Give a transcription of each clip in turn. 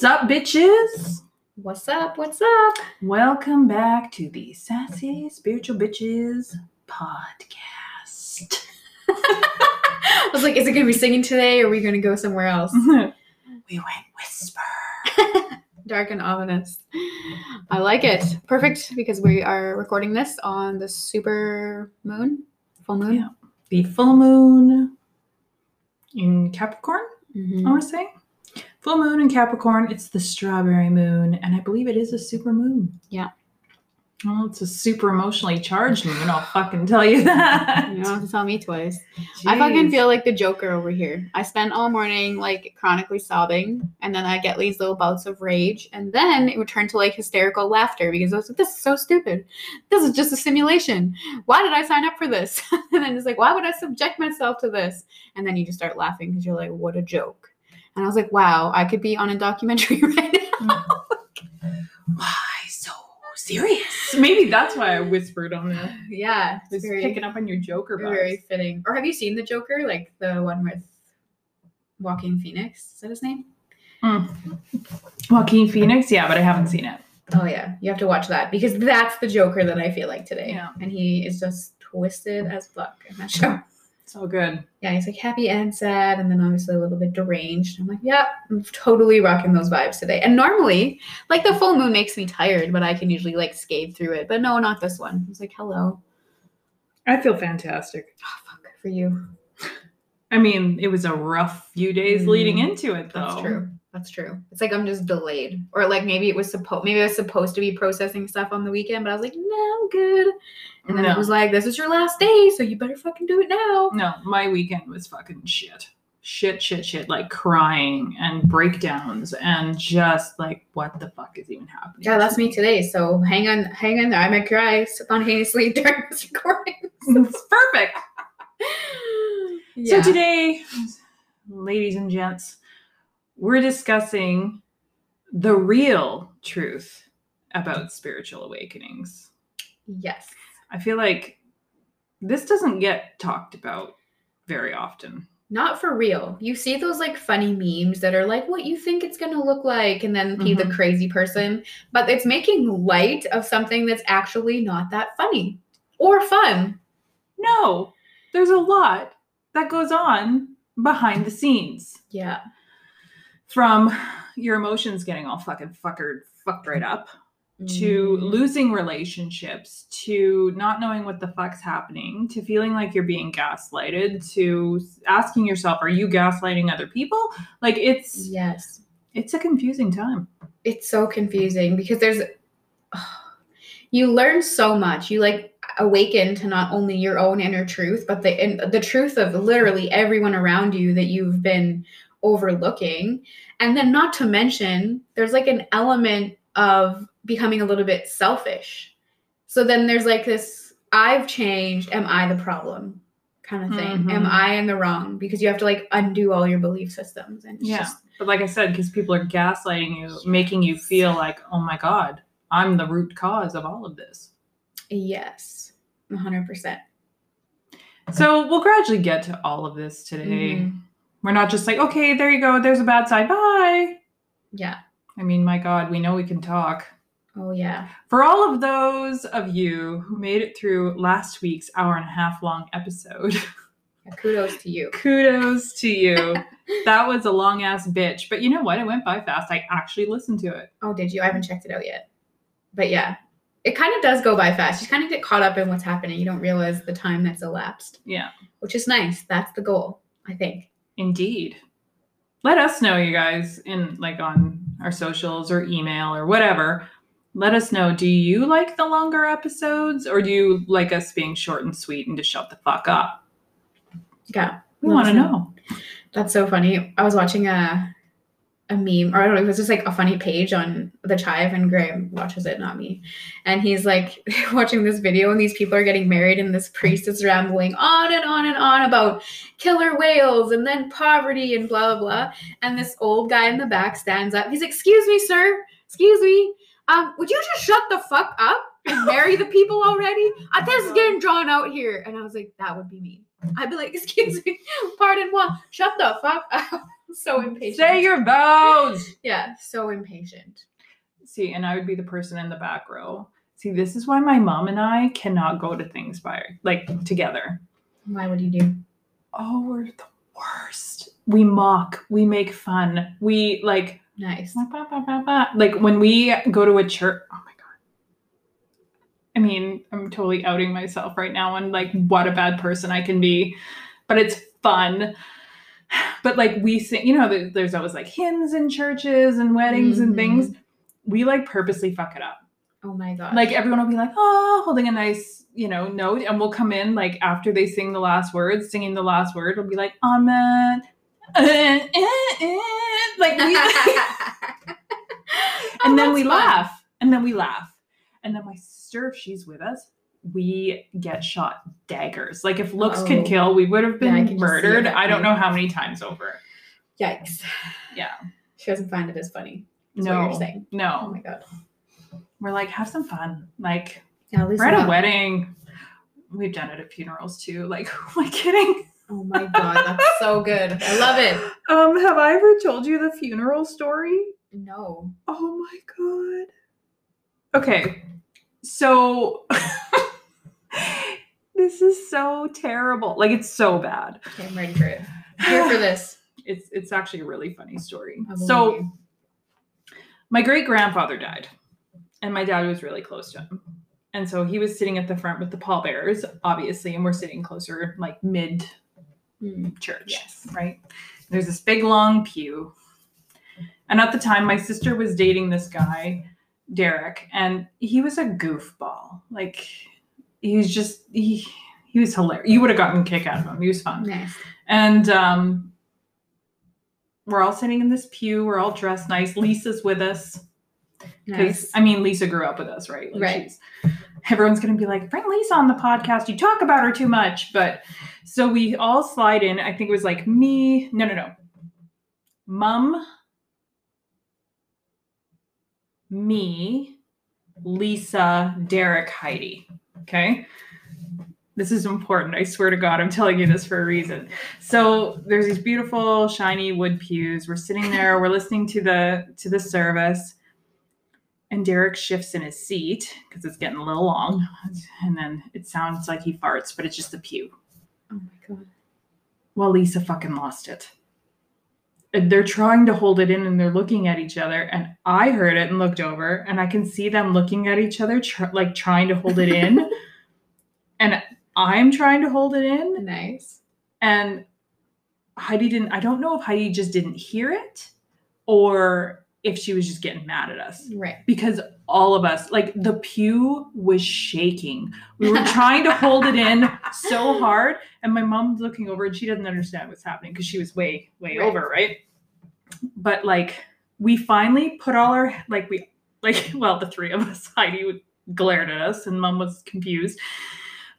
What's up, bitches? What's up? What's up? Welcome back to the Sassy Spiritual Bitches podcast. I was like, is it gonna be singing today or are we gonna go somewhere else? we went whisper. Dark and ominous. I like it. Perfect because we are recording this on the super moon, full moon. Yeah. The full moon in Capricorn, Mhm. I want to say. Full moon in Capricorn. It's the strawberry moon, and I believe it is a super moon. Yeah. Well, it's a super emotionally charged moon. I'll fucking tell you that. You don't have to tell me twice. I fucking feel like the Joker over here. I spent all morning like chronically sobbing, and then I get these little bouts of rage, and then it would turn to like hysterical laughter because I was like, "This is so stupid. This is just a simulation. Why did I sign up for this?" and then it's like, "Why would I subject myself to this?" And then you just start laughing because you're like, "What a joke!" And I was like, "Wow, I could be on a documentary right now." Why so serious? Maybe that's why I whispered on that. yeah, it's very, picking up on your Joker vibes. very fitting. Or have you seen the Joker, like the one with Walking Phoenix? Is that his name? Mm. Joaquin Phoenix, yeah, but I haven't seen it. Oh yeah, you have to watch that because that's the Joker that I feel like today. Yeah. And he is just twisted as fuck in that show. So good. Yeah, he's like happy and sad, and then obviously a little bit deranged. I'm like, yeah, I'm totally rocking those vibes today. And normally, like the full moon makes me tired, but I can usually like skate through it. But no, not this one. It's like, hello. I feel fantastic. Oh fuck for you. I mean, it was a rough few days leading Mm, into it, though. That's true. That's true. It's like I'm just delayed, or like maybe it was supposed maybe I was supposed to be processing stuff on the weekend, but I was like, no, I'm good. And then No. it was like, this is your last day, so you better fucking do it now. No, my weekend was fucking shit. Shit, shit, shit. Like crying and breakdowns and just like, what the fuck is even happening? Yeah, that's me today. So hang on, hang on there. I might cry spontaneously during this recording. it's perfect. yeah. So today, ladies and gents, we're discussing the real truth about spiritual awakenings. yes. I feel like this doesn't get talked about very often. Not for real. You see those like funny memes that are like what you think it's gonna look like, and then be the Mhm. crazy person, but it's making light of something that's actually not that funny or fun. No, there's a lot that goes on behind the scenes. Yeah. From your emotions getting all fucking fuckered, fucked right up, to Mm. losing relationships, to not knowing what the fuck's happening, to feeling like you're being gaslighted, to asking yourself, are you gaslighting other people? Like it's Yes. it's a confusing time. it's so confusing because there's you learn so much you like awaken to not only your own inner truth but the in, the truth of literally everyone around you that you've been overlooking and then not to mention there's like an element of becoming a little bit selfish so then there's like this i've changed am i the problem kind of thing am Mhm. i in the wrong because you have to like undo all your belief systems and Yeah. just But like I said, because people are gaslighting you, making you feel like, oh my God, I'm the root cause of all of this. Yes, 100%. So we'll gradually get to all of this today. Mhm. We're not just like, okay, there you go, there's a bad side, bye. Yeah. I mean, my God, we know we can talk. Oh, yeah. For all of those of you who made it through last week's hour and a half long episode, Yeah, Kudos to you. kudos to you. that was a long ass bitch. But you know what? It went by fast. I actually listened to it. Oh, did you? I haven't checked it out yet. But yeah, it kind of does go by fast. You kind of get caught up in what's happening. You don't realize the time that's elapsed, Yeah, which is nice. That's the goal, I think. Indeed. Let us know, you guys, in like on our socials or email or whatever. Let us know. Do you like the longer episodes or do you like us being short and sweet and just shut the fuck up? Yeah. We want to know. That's so funny. I was watching a a meme, or I don't know, it was just like a funny page on the Chive, and Graham watches it, not me. And he's like watching this video, and these people are getting married, and this priest is rambling on and on and on about killer whales and then poverty and blah blah blah. And this old guy in the back stands up. He's like, "Excuse me, sir. Excuse me. Um, would you just shut the fuck up and marry the people already? Uh, this is getting drawn out here." And I was like, "That would be me." I'd be like, excuse me, pardon moi, shut the fuck up. so impatient. Say your vows. yeah, so impatient. See, and I would be the person in the back row. See, this is why my mom and I cannot go to things by like together. Why would you do? Oh, we're the worst. We mock, we make fun, we like Nice. Ba, ba, ba, ba. Like when we go to a church, oh. I mean, I'm totally outing myself right now and like what a bad person I can be, but it's fun. But like we sing, you know, there's always like hymns in churches and weddings and Mhm. things. We like purposely fuck it up. Oh my god. Like everyone will be like, oh, holding a nice, you know, note, and we'll come in like after they sing the last words, singing the last word, we'll be like, amen. like we and then Oh, we fun. laugh and then we laugh and then my sister if she's with us we get shot daggers like if looks Oh. could kill we would have Yeah, I been just see murdered i don't know how many times over Yikes. yeah She doesn't find it as funny. You're no saying. Oh no my god. we're like have some fun like Yeah, we're at a wedding we've done it at funerals too like who am i kidding Oh my god, that's so good. I love it. um have i ever told you the funeral story No. oh my god okay so this is so terrible like it's so bad Okay, I'm ready for it. I'm here for this. it's it's actually a really funny story so you. my great grandfather died and my dad was really close to him and so he was sitting at the front with the pallbearers obviously and we're sitting closer like mid Mm. church Yes. right there's this big long pew and at the time my sister was dating this guy derek and he was a goofball like he was just he, he was hilarious you would have gotten a kick out of him he was fun Nice. and um, we're all sitting in this pew. We're all dressed nice. Lisa's with us because Nice. I mean, Lisa grew up with us, right? Right. she's- everyone's gonna be like, "Bring Lisa on the podcast. You talk about her too much." But so we all slide in. I think it was like me. No, no, no. Mum, me, Lisa, Derek, Heidi. Okay. This is important. I swear to God, I'm telling you this for a reason. So there's these beautiful shiny wood pews. We're sitting there, we're listening to the to the service. And Derek shifts in his seat because it's getting a little long. And then it sounds like he farts, but it's just the pew. Oh my god. Well, Lisa fucking lost it. They're trying to hold it in and they're looking at each other. And I heard it and looked over and I can see them looking at each other, tr- like trying to hold it in. and I'm trying to hold it in. Nice. And Heidi didn't, I don't know if Heidi just didn't hear it or if she was just getting mad at us Right. because all of us, like the pew was shaking. We were trying to hold it in so hard. And my mom's looking over and she doesn't understand what's happening because she was way, way Right. over, right? But like we finally put all our like we like well, the three of us, Heidi would glared at us and mom was confused.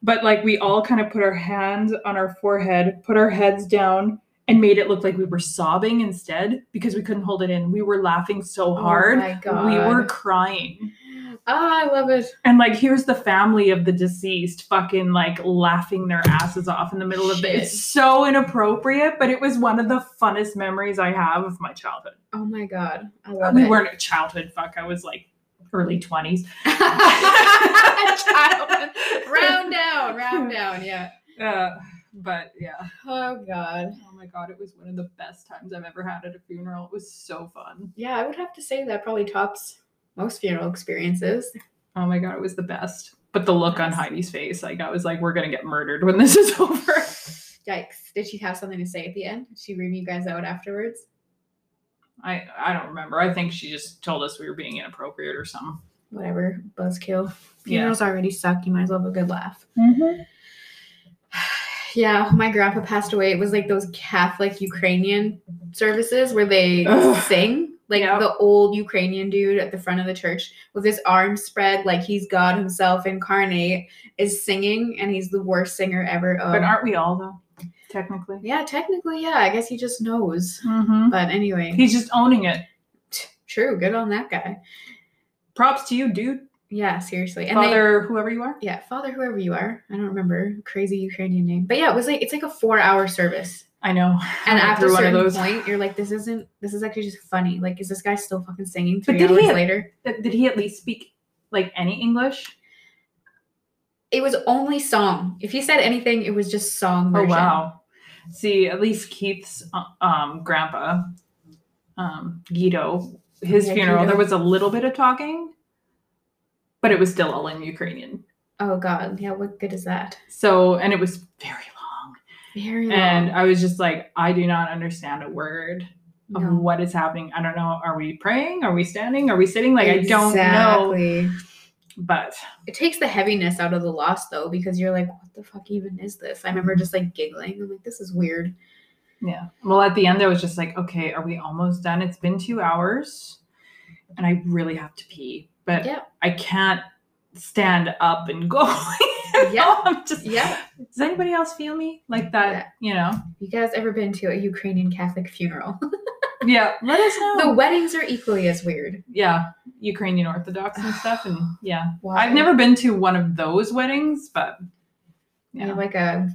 But like we all kind of put our hands on our forehead, put our heads down, and made it look like we were sobbing instead because we couldn't hold it in. We were laughing so hard. Oh my god. We were crying. Ah, I love it. And like here's the family of the deceased fucking like laughing their asses off in the middle of it. It's so inappropriate, but it was one of the funnest memories I have of my childhood. Oh my god. I love we it. weren't a childhood, fuck. I was like early 20s. Round down, round down. Yeah. Uh, but yeah. Oh god. Oh my god, it was one of the best times I've ever had at a funeral. It was so fun. Yeah, I would have to say that probably tops most funeral experiences. Oh my god, it was the best. But the look on Heidi's face, like I was like, we're gonna get murdered when this is over. Yikes. Did she have something to say at the end? Did she ream you guys out afterwards? I I don't remember. I think she just told us we were being inappropriate or something. Whatever. Buzzkill. Yeah. Funerals already suck. You might as well have a good laugh. Mm-hmm. Yeah, my grandpa passed away. It was like those Catholic Ukrainian services where they Ugh. sing. Like Yep. the old Ukrainian dude at the front of the church with his arms spread, like he's God himself incarnate, is singing, and he's the worst singer ever. Oh. But aren't we all though? Technically. yeah, technically, yeah. I guess he just knows. Mm-hmm. But anyway, He's just owning it. true. Good on that guy. Props to you, dude. Yeah, seriously. And they, Father, whoever you are. yeah, Father, whoever you are. I don't remember. Crazy Ukrainian name. But yeah, it was like it's like a four hour service. I know. And I after a through one of certain those. point, you're like, this isn't this is actually just funny. Like, is this guy still fucking singing But three did hours he- later? Did he at least speak like any English? It was only song. If he said anything, it was just song. Oh Version. wow. See, at least Keith's uh, um grandpa, um, Guido, his Yeah, funeral, there was a little bit of talking, but it was still all in Ukrainian. Oh god. Yeah, what good is that? So and it was very long. Very long. And I was just like, I do not understand a word of No. what is happening. I don't know. Are we praying? Are we standing? Are we sitting? Like I don't know. Exactly. But It takes the heaviness out of the loss though, because you're like, what the fuck even is this? I remember just like giggling. I'm like, this is weird. Yeah. Well, at the end, I was just like, okay, are we almost done? It's been two hours and I really have to pee, but Yeah. I can't stand up and go. You know, Yeah. I'm just, Yeah. does anybody else feel me like that? You know? You guys ever been to a Ukrainian Catholic funeral? Yeah. Let us know. the weddings are equally as weird. yeah. Ukrainian Orthodox and stuff. And yeah. Wow. I've never been to one of those weddings, but yeah. have like a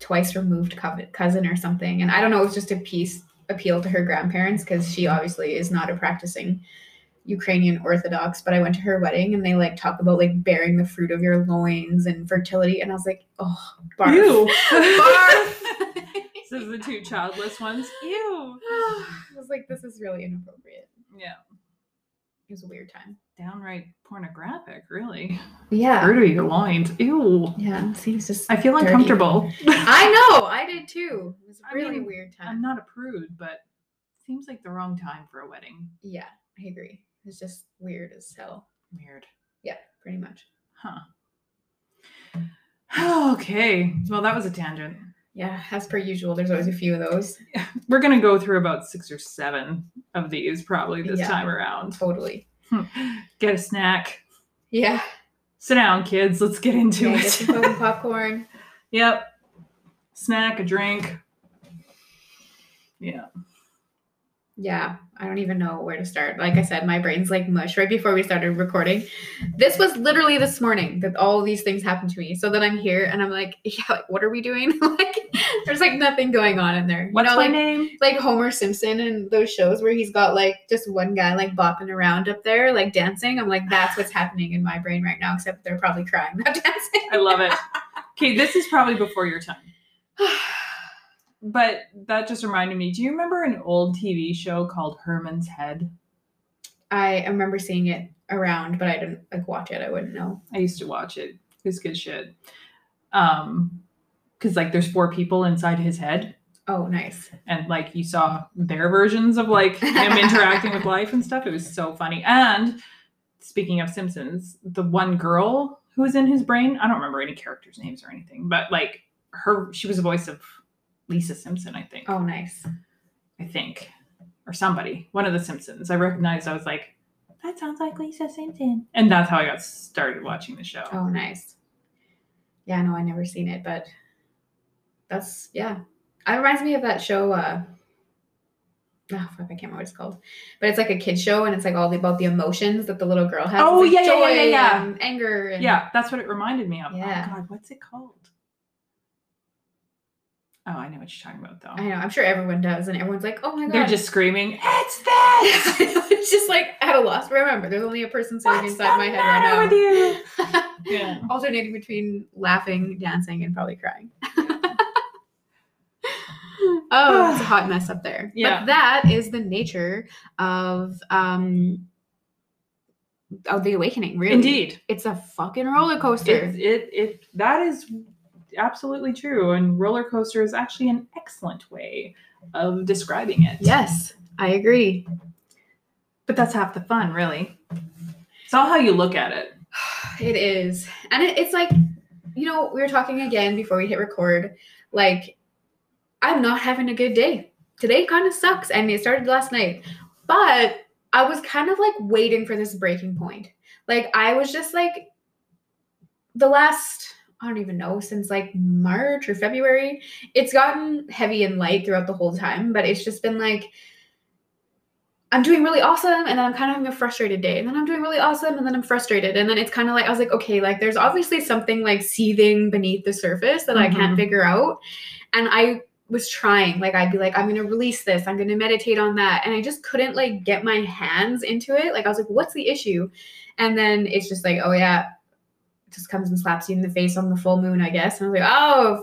twice removed cousin or something, and I don't know. It was just a piece appeal to her grandparents because she obviously is not a practicing Ukrainian Orthodox. But I went to her wedding, and they like talk about like bearing the fruit of your loins and fertility, and I was like, oh, barf. Ew. barf. this is the two childless ones. Ew. I was like, this is really inappropriate. Yeah. It was a weird time. Downright pornographic, really. Yeah. Fruit of your loins. Ew. Yeah. It seems just. I feel dirty. uncomfortable. I know. I did too. It was a I really mean, weird time. I'm not a prude, but seems like the wrong time for a wedding. Yeah, I agree. It's just weird as hell. Weird. Yeah, pretty much. Huh. Okay. Well, that was a tangent. Yeah, as per usual, there's always a few of those. We're going to go through about six or seven of these probably this Yeah. time around. Totally. Get a snack. Yeah. Sit down, kids. Let's get into it. get popcorn. yep. Snack, a drink. Yeah. Yeah, I don't even know where to start. Like I said, my brain's like mush. Right before we started recording, this was literally this morning that all these things happened to me. So then I'm here and I'm like, yeah, like what are we doing? like, there's like nothing going on in there. You What's know, my like name? like Homer Simpson and those shows where he's got like just one guy like bopping around up there, like dancing. I'm like, that's what's happening in my brain right now, except they're probably crying, not dancing. I love it. Okay, this is probably before your time. But that just reminded me. Do you remember an old TV show called Herman's Head? I remember seeing it around, but I didn't like watch it. I wouldn't know. I used to watch it. It was good shit. Um, because like there's four people inside his head, Oh, nice. and like you saw their versions of like him interacting with life and stuff. It was so funny. And speaking of Simpsons, the one girl who was in his brain, I don't remember any characters' names or anything, but like her, she was the voice of Lisa Simpson, I think. Oh, nice. I think, or somebody, one of the Simpsons. I recognized. I was like, that sounds like Lisa Simpson, and that's how I got started watching the show. Oh, nice. Yeah, no, I never seen it, but that's yeah. It reminds me of that show. uh Oh fuck, I can't remember what it's called, but it's like a kid show, and it's like all about the emotions that the little girl has. Oh, like yeah, yeah, yeah, yeah, yeah. and anger. And, Yeah, that's what it reminded me of. Yeah. Oh God, what's it called? Oh, I know what you're talking about though. I know. I'm sure everyone does, and everyone's like, "Oh my god!" They're just screaming, "It's this! it's just like at a loss. Remember, there's only a person sitting What's inside my head right with you?" now, Yeah. alternating between laughing, dancing, and probably crying. oh, it's a hot mess up there. Yeah. But that is the nature of um of the awakening. Really, Indeed, it's a fucking roller coaster. it, it it that is absolutely true, and roller coaster is actually an excellent way of describing it. yes, I agree. but that's half the fun, really. It's all how you look at it. It is. And it, it's like, you know, we were talking again before we hit record. Like, I'm not having a good day. Today kind of sucks. And it started last night. But I was kind of like waiting for this breaking point. Like, I was just like, the last, I don't even know, since like March or February, it's gotten heavy and light throughout the whole time. But it's just been like, I'm doing really awesome and then I'm kind of having a frustrated day. And then I'm doing really awesome and then I'm frustrated. And then it's kind of like I was like, okay, like there's obviously something like seething beneath the surface that I can't Mhm. figure out. And I was trying, like I'd be like, I'm gonna release this, I'm gonna meditate on that. And I just couldn't like get my hands into it. Like I was like, what's the issue? And then it's just like, oh yeah, just comes and slaps you in the face on the full moon, I guess. And I was like,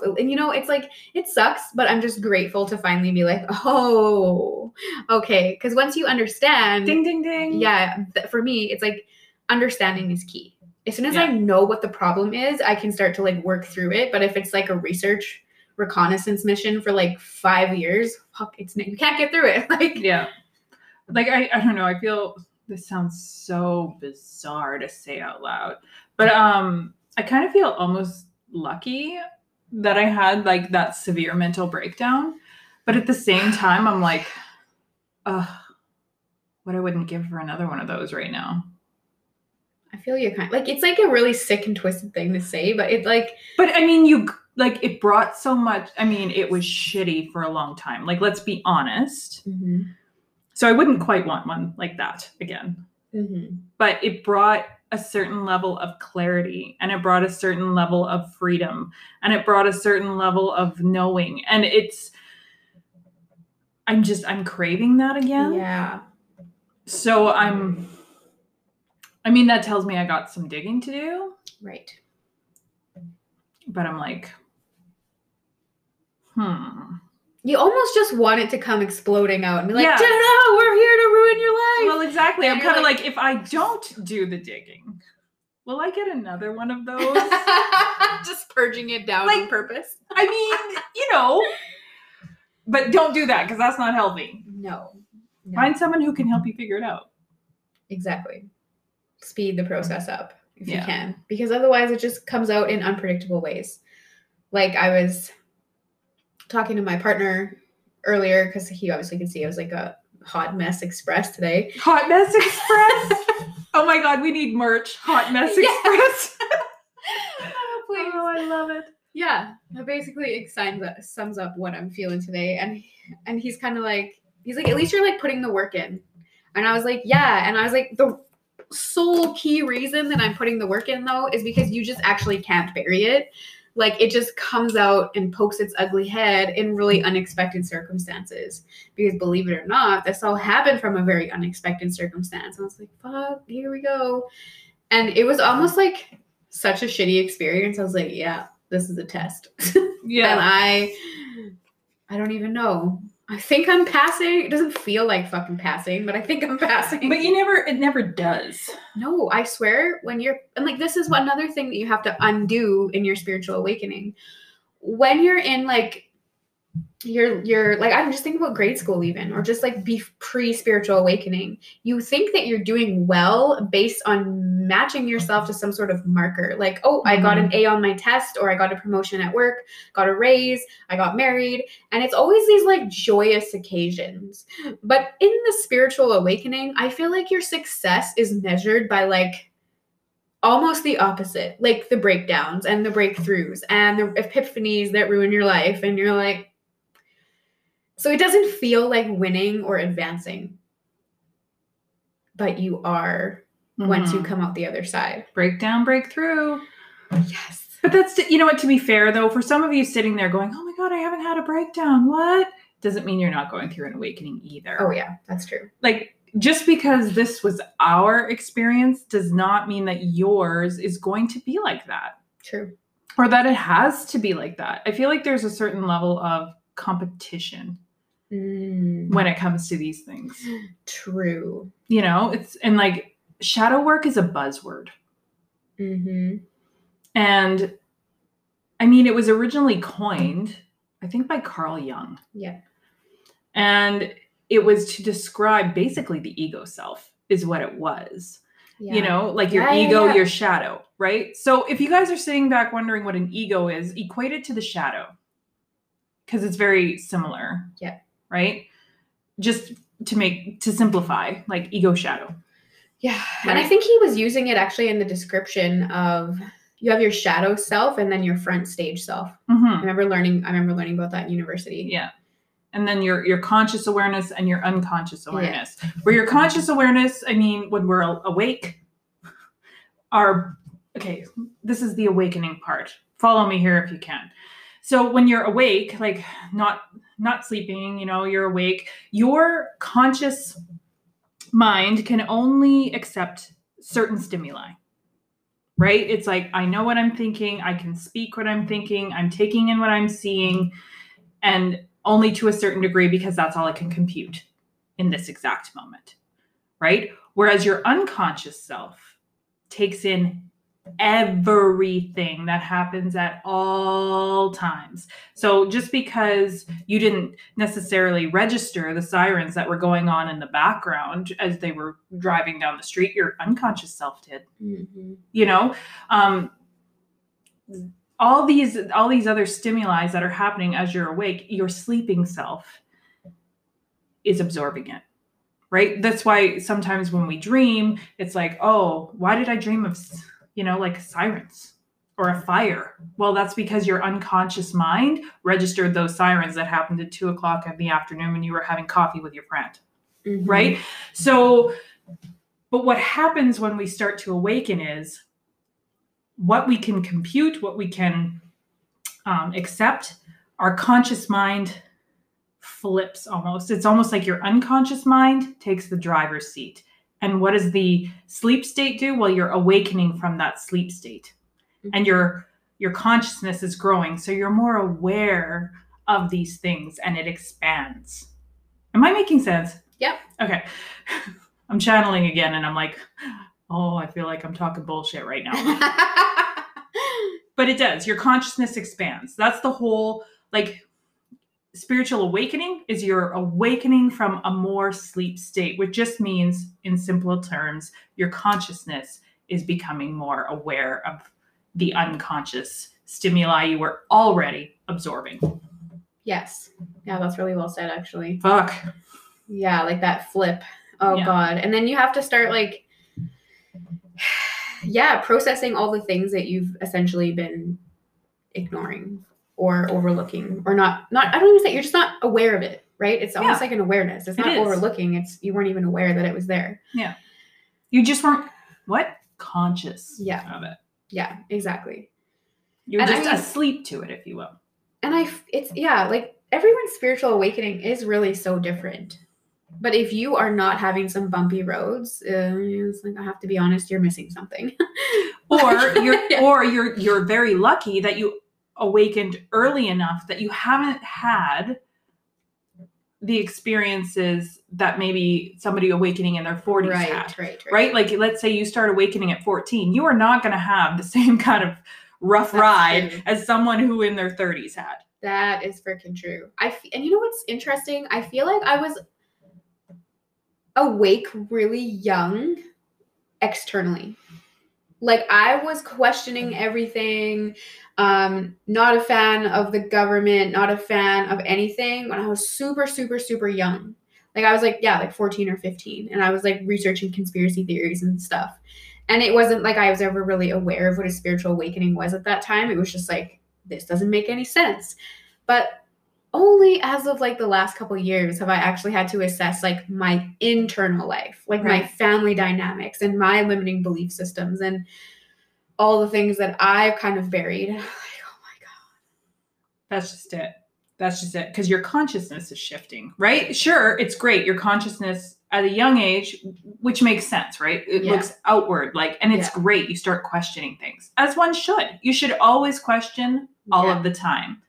oh, and you know, it's like it sucks, but I'm just grateful to finally be like, oh, okay. Because once you understand, Ding ding ding. yeah, th- for me, it's like understanding is key. As soon as Yeah. I know what the problem is, I can start to like work through it. But if it's like a research reconnaissance mission for like five years, fuck, it's you can't get through it. Like, Yeah. Like I, I don't know. I feel this sounds so bizarre to say out loud. But um I kind of feel almost lucky that I had like that severe mental breakdown. But at the same time, I'm like, uh what I wouldn't give for another one of those right now. I feel you kind of, like it's like a really sick and twisted thing to say, but it like But I mean, you like it brought so much. I mean, it was shitty for a long time. Like, let's be honest. So I wouldn't quite want one like that again. Mhm. But it brought a certain level of clarity and it brought a certain level of freedom and it brought a certain level of knowing. And it's, I'm just, I'm craving that again. yeah, So I'm, I mean, that tells me I got some digging to do, right. but I'm like, hmm. You almost just want it to come exploding out and be like, Yeah. "Ta-da, we're here to ruin your life." Well, exactly. And I'm kind of like- like, if I don't do the digging, will I get another one of those? just purging it down on Like- purpose. I mean, you know, but don't do that because that's not healthy. No. no. Find someone who can help you figure it out. Exactly. Speed the process up if Yeah. you can, because otherwise it just comes out in unpredictable ways. Like I was talking to my partner earlier because he obviously could see I was like a hot mess express today. Hot Mess Express. oh my God, we need merch. Hot Mess. Express. oh, please. oh, I love it. yeah that basically it sums up, uh, sums up what i'm feeling today and and he's kind of like he's like at least you're like putting the work in and i was like yeah and i was like the sole key reason that i'm putting the work in though is because you just actually can't bury it like it just comes out and pokes its ugly head in really mm-hmm. unexpected circumstances. Because believe it or not this all happened from a very unexpected circumstance. I was like fuck here we go. And it was almost like such a shitty experience. I was like yeah this is a test. Yeah. and I I don't even know. I think I'm passing. It doesn't feel like fucking passing, but I think I'm passing. But you never, it never does. no, I swear when you're and like this is one another thing that you have to undo in your spiritual awakening. When you're in like you're you're like I'm just thinking about grade school even or just like be pre spiritual awakening. You think that you're doing well based on matching yourself to some sort of marker. Like, oh, I got an mm-hmm. A on my test or I got a promotion at work, got a raise, I got married, and it's always these like joyous occasions. But in the spiritual awakening, I feel like your success is measured by like almost the opposite, like the breakdowns and the breakthroughs and the epiphanies that ruin your life. And you're like, so it doesn't feel like winning or advancing, but you are once you Mhm. come out the other side. breakdown, breakthrough. Yes. But that's, you know what, to be fair though, for some of you sitting there going, oh my God, I haven't had a breakdown. What? Doesn't mean you're not going through an awakening either. Oh, yeah, that's true. like just because this was our experience does not mean that yours is going to be like that True. or that it has to be like that. I feel like there's a certain level of competition Mm, when it comes to these things. true. You know, it's and like shadow work is a buzzword. hmm And I mean, it was originally coined, I think, by Carl Jung. Yeah. And it was to describe basically the ego self, is what it was. Yeah. you know like your yeah, ego yeah. your shadow right so if you guys are sitting back wondering what an ego is equate it to the shadow because it's very similar Yeah. Right just to make to simplify like ego shadow Yeah. And I think he was using it actually in the description of you have your shadow self and then your front stage self. I Mhm. remember learning I remember learning about that in university. yeah and then your your conscious awareness and your unconscious awareness. Where your conscious awareness, I mean, when we're awake, are okay, this is the awakening part. Follow me here if you can. So when you're awake, like not not sleeping, you know, you're awake, your conscious mind can only accept certain stimuli. Right? It's like I know what I'm thinking, I can speak what I'm thinking, I'm taking in what I'm seeing and only to a certain degree because that's all I can compute in this exact moment. Right? Whereas your unconscious self takes in everything that happens at all times. So just because you didn't necessarily register the sirens that were going on in the background as they were driving down the street, your unconscious self did. Mhm. You know, um, all these all these other stimuli that are happening as you're awake, your sleeping self is absorbing it. Right? That's why sometimes when we dream, it's like, oh, why did I dream of you know, like sirens or a fire. Well, that's because your unconscious mind registered those sirens that happened at two o'clock in the afternoon when you were having coffee with your friend, Mhm. right? So, but what happens when we start to awaken is what we can compute, what we can um, accept, our conscious mind flips almost. It's almost like your unconscious mind takes the driver's seat. And what does the sleep state do? Well, you're awakening from that sleep state. Mm-hmm. And your your consciousness is growing. So you're more aware of these things and it expands. Am I making sense? Yep. Okay. I'm channeling again and I'm like, oh, I feel like I'm talking bullshit right now. but it does. Your consciousness expands. That's the whole like spiritual awakening is your awakening from a more sleep state, which just means in simple terms, your consciousness is becoming more aware of the unconscious stimuli you were already absorbing. yes. Yeah, that's really well said, actually. Fuck. Yeah, like that flip. Oh Yeah. god. And then you have to start like yeah, processing all the things that you've essentially been ignoring or overlooking or not not I don't even say you're just not aware of it, right? It's almost Yeah. like an awareness. It's It not is. overlooking, it's you weren't even aware that it was there. Yeah. You just weren't what? Conscious Yeah. of it. Yeah, exactly. You're And I just mean- asleep to it, if you will. and I it's yeah, like everyone's spiritual awakening is really so different. But if you are not having some bumpy roads, uh, it's like I have to be honest, you're missing something. or you're Yeah. or you're you're very lucky that you awakened early enough that you haven't had the experiences that maybe somebody awakening in their 40s right, had right, right, right like let's say you start awakening at 14 you are not going to have the same kind of rough That's ride true. as someone who in their 30s had That is freaking true. I f- and you know what's interesting? I feel like I was awake really young externally. Like I was questioning everything. Um, not a fan of the government, not a fan of anything when I was super, super, super young. Like I was like, yeah, like 14 or 15. And I was like researching conspiracy theories and stuff. And it wasn't like I was ever really aware of what a spiritual awakening was at that time. It was just like, this doesn't make any sense. But only as of like the last couple years have I actually had to assess like my internal life, like my family dynamics and my limiting belief systems and all the things that I've kind of buried. Like, oh my god. That's just it. That's just it. Because your consciousness is shifting, right? Sure, it's great. Your consciousness at a young age, which makes sense, right? It Yeah. looks outward, like, and it's Yeah. great. You start questioning things, as one should. You should always question all Yeah. of the time,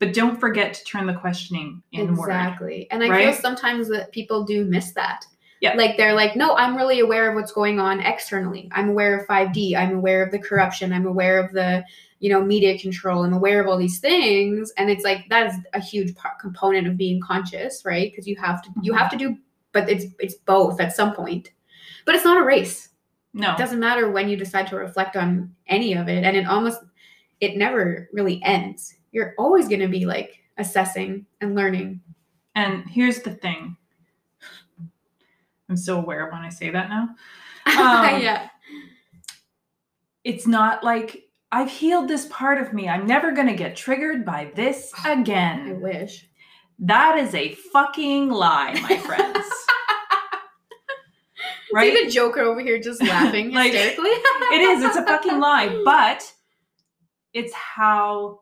but don't forget to turn the questioning inward. Exactly. And I feel sometimes that people do miss that. Yeah. Like they're like, no, I'm really aware of what's going on externally. I'm aware of 5D. I'm aware of the corruption. I'm aware of the, you know, media control. I'm aware of all these things. And it's like that is a huge part, component of being conscious, right? Because you have to you have to do, but it's it's both at some point. But it's not a race. No, It doesn't matter when you decide to reflect on any of it. And it almost it never really ends. You're always gonna be like assessing and learning. and here's the thing. I'm so aware when I say that now. Um, yeah. it's not like I've healed this part of me. I'm never going to get triggered by this again. I wish. That is a fucking lie, my friends. Right? See the Joker over here just laughing Like, hysterically. it is. It's a fucking lie, but it's how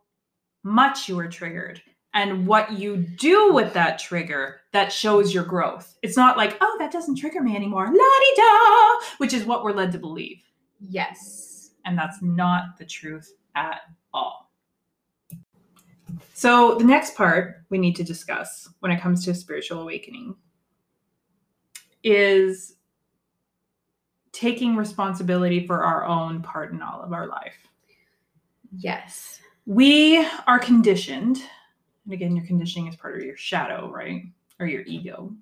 much you are triggered and what you do with that trigger that shows your growth. It's not like, oh, that doesn't trigger me anymore, la di da, which is what we're led to believe. yes. And that's not the truth at all. So, the next part we need to discuss when it comes to spiritual awakening is taking responsibility for our own part in all of our life. Yes. We are conditioned, and again, your conditioning is part of your shadow, right? Or your ego.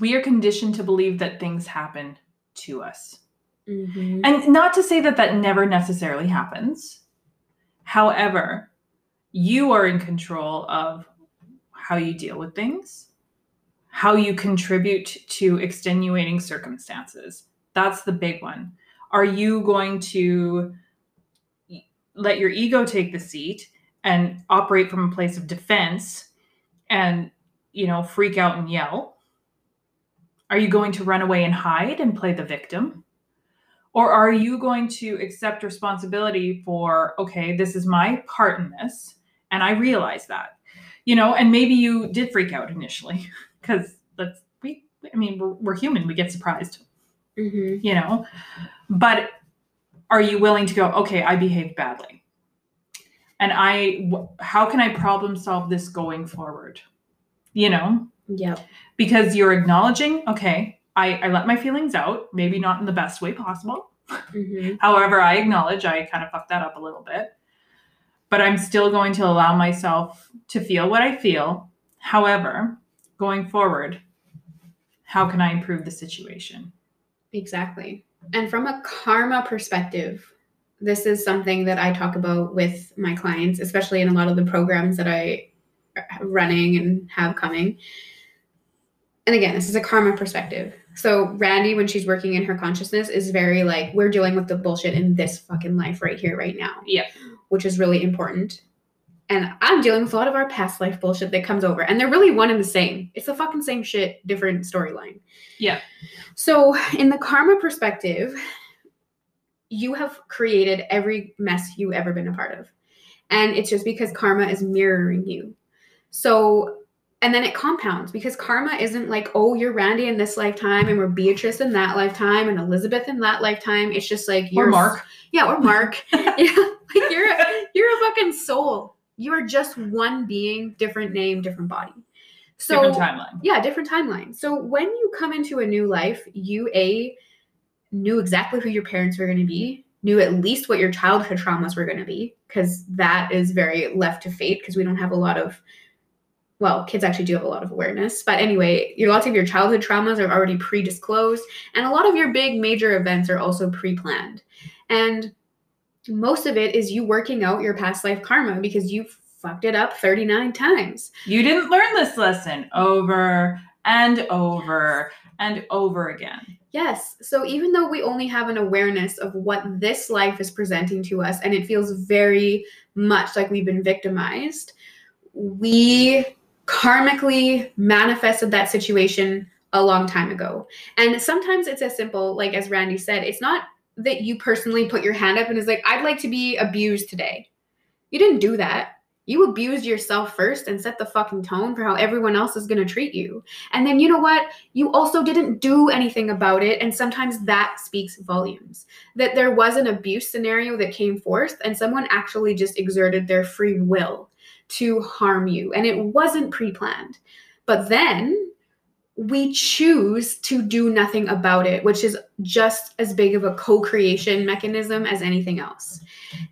We are conditioned to believe that things happen to us. Mhm. And not to say that that never necessarily happens. However, you are in control of how you deal with things, how you contribute to extenuating circumstances. That's the big one. Are you going to let your ego take the seat and operate from a place of defense and, you know, freak out and yell? Are you going to run away and hide and play the victim? Or are you going to accept responsibility for, okay, this is my part in this, and I realize that, you know, and maybe you did freak out initially because that's, we, I mean, we're, we're human, we get surprised, Mhm. you know, but are you willing to go, okay, I behaved badly? And I, how can I problem solve this going forward? You know, Yeah. because you're acknowledging, okay, I, I let my feelings out, maybe not in the best way possible. Mhm. However, I acknowledge I kind of fucked that up a little bit. But I'm still going to allow myself to feel what I feel. However, going forward, how can I improve the situation? Exactly. And from a karma perspective, this is something that I talk about with my clients, especially in a lot of the programs that I are running and have coming. And again, this is a karma perspective. So Randy, when she's working in her consciousness, is very like, we're dealing with the bullshit in this fucking life right here, right now. Yeah. Which is really important. And I'm dealing with a lot of our past life bullshit that comes over. And they're really one and the same. It's the fucking same shit, different storyline. Yeah. So, in the karma perspective, you have created every mess you ever been a part of. And it's just because karma is mirroring you. So, and then it compounds because karma isn't like, oh, you're Randy in this lifetime and we're Beatrice in that lifetime and Elizabeth in that lifetime. It's just like Or you're Mark. Yeah, or Mark. yeah, like you're a, you're a fucking soul. You are just one being, different name, different body. So Different timeline. yeah, different timeline. So when you come into a new life, you a knew exactly who your parents were going to be, knew at least what your childhood traumas were going to be, because that is very left to fate. Because we don't have a lot of, well, kids actually do have a lot of awareness. But anyway, your lots of your childhood traumas are already pre-disclosed, and a lot of your big major events are also pre-planned, and most of it is you working out your past life karma because you fucked it up 39 times. You didn't learn this lesson over and over and over again. Yes. So even though we only have an awareness of what this life is presenting to us and it feels very much like we've been victimized, we karmically manifested that situation a long time ago. And sometimes it's as simple, like as Randy said, it's not that you personally put your hand up and is like, I'd like to be abused today. You didn't do that. You abused yourself first and set the fucking tone for how everyone else is going to treat you. And then you know what? You also didn't do anything about it. And sometimes that speaks volumes that there was an abuse scenario that came forth and someone actually just exerted their free will to harm you. And it wasn't pre planned. But then we choose to do nothing about it, which is just as big of a co creation mechanism as anything else.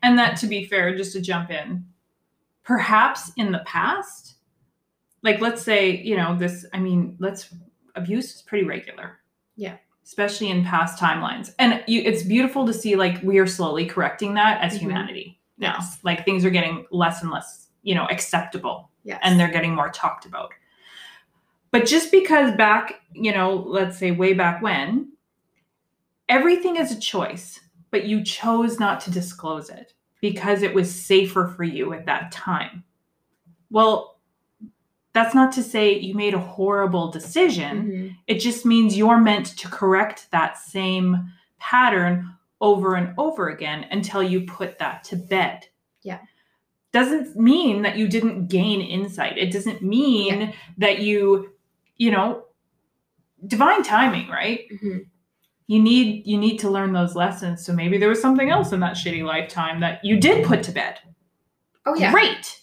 And that, to be fair, just to jump in, perhaps in the past, like let's say, you know, this, I mean, let's, abuse is pretty regular. Yeah. Especially in past timelines. And you, it's beautiful to see like we are slowly correcting that as Mhm. humanity now. Yes. Like things are getting less and less, you know, acceptable Yes. and they're getting more talked about. But just because back, you know, let's say way back when, everything is a choice, but you chose not to disclose it because it was safer for you at that time. Well, That's not to say you made a horrible decision. Mhm. It just means you're meant to correct that same pattern over and over again until you put that to bed. Yeah. Doesn't mean that you didn't gain insight. It doesn't mean that you, you know, divine timing, right? Mhm. You need you need to learn those lessons. So maybe there was something else in that shitty lifetime that you did put to bed. Oh yeah. Great.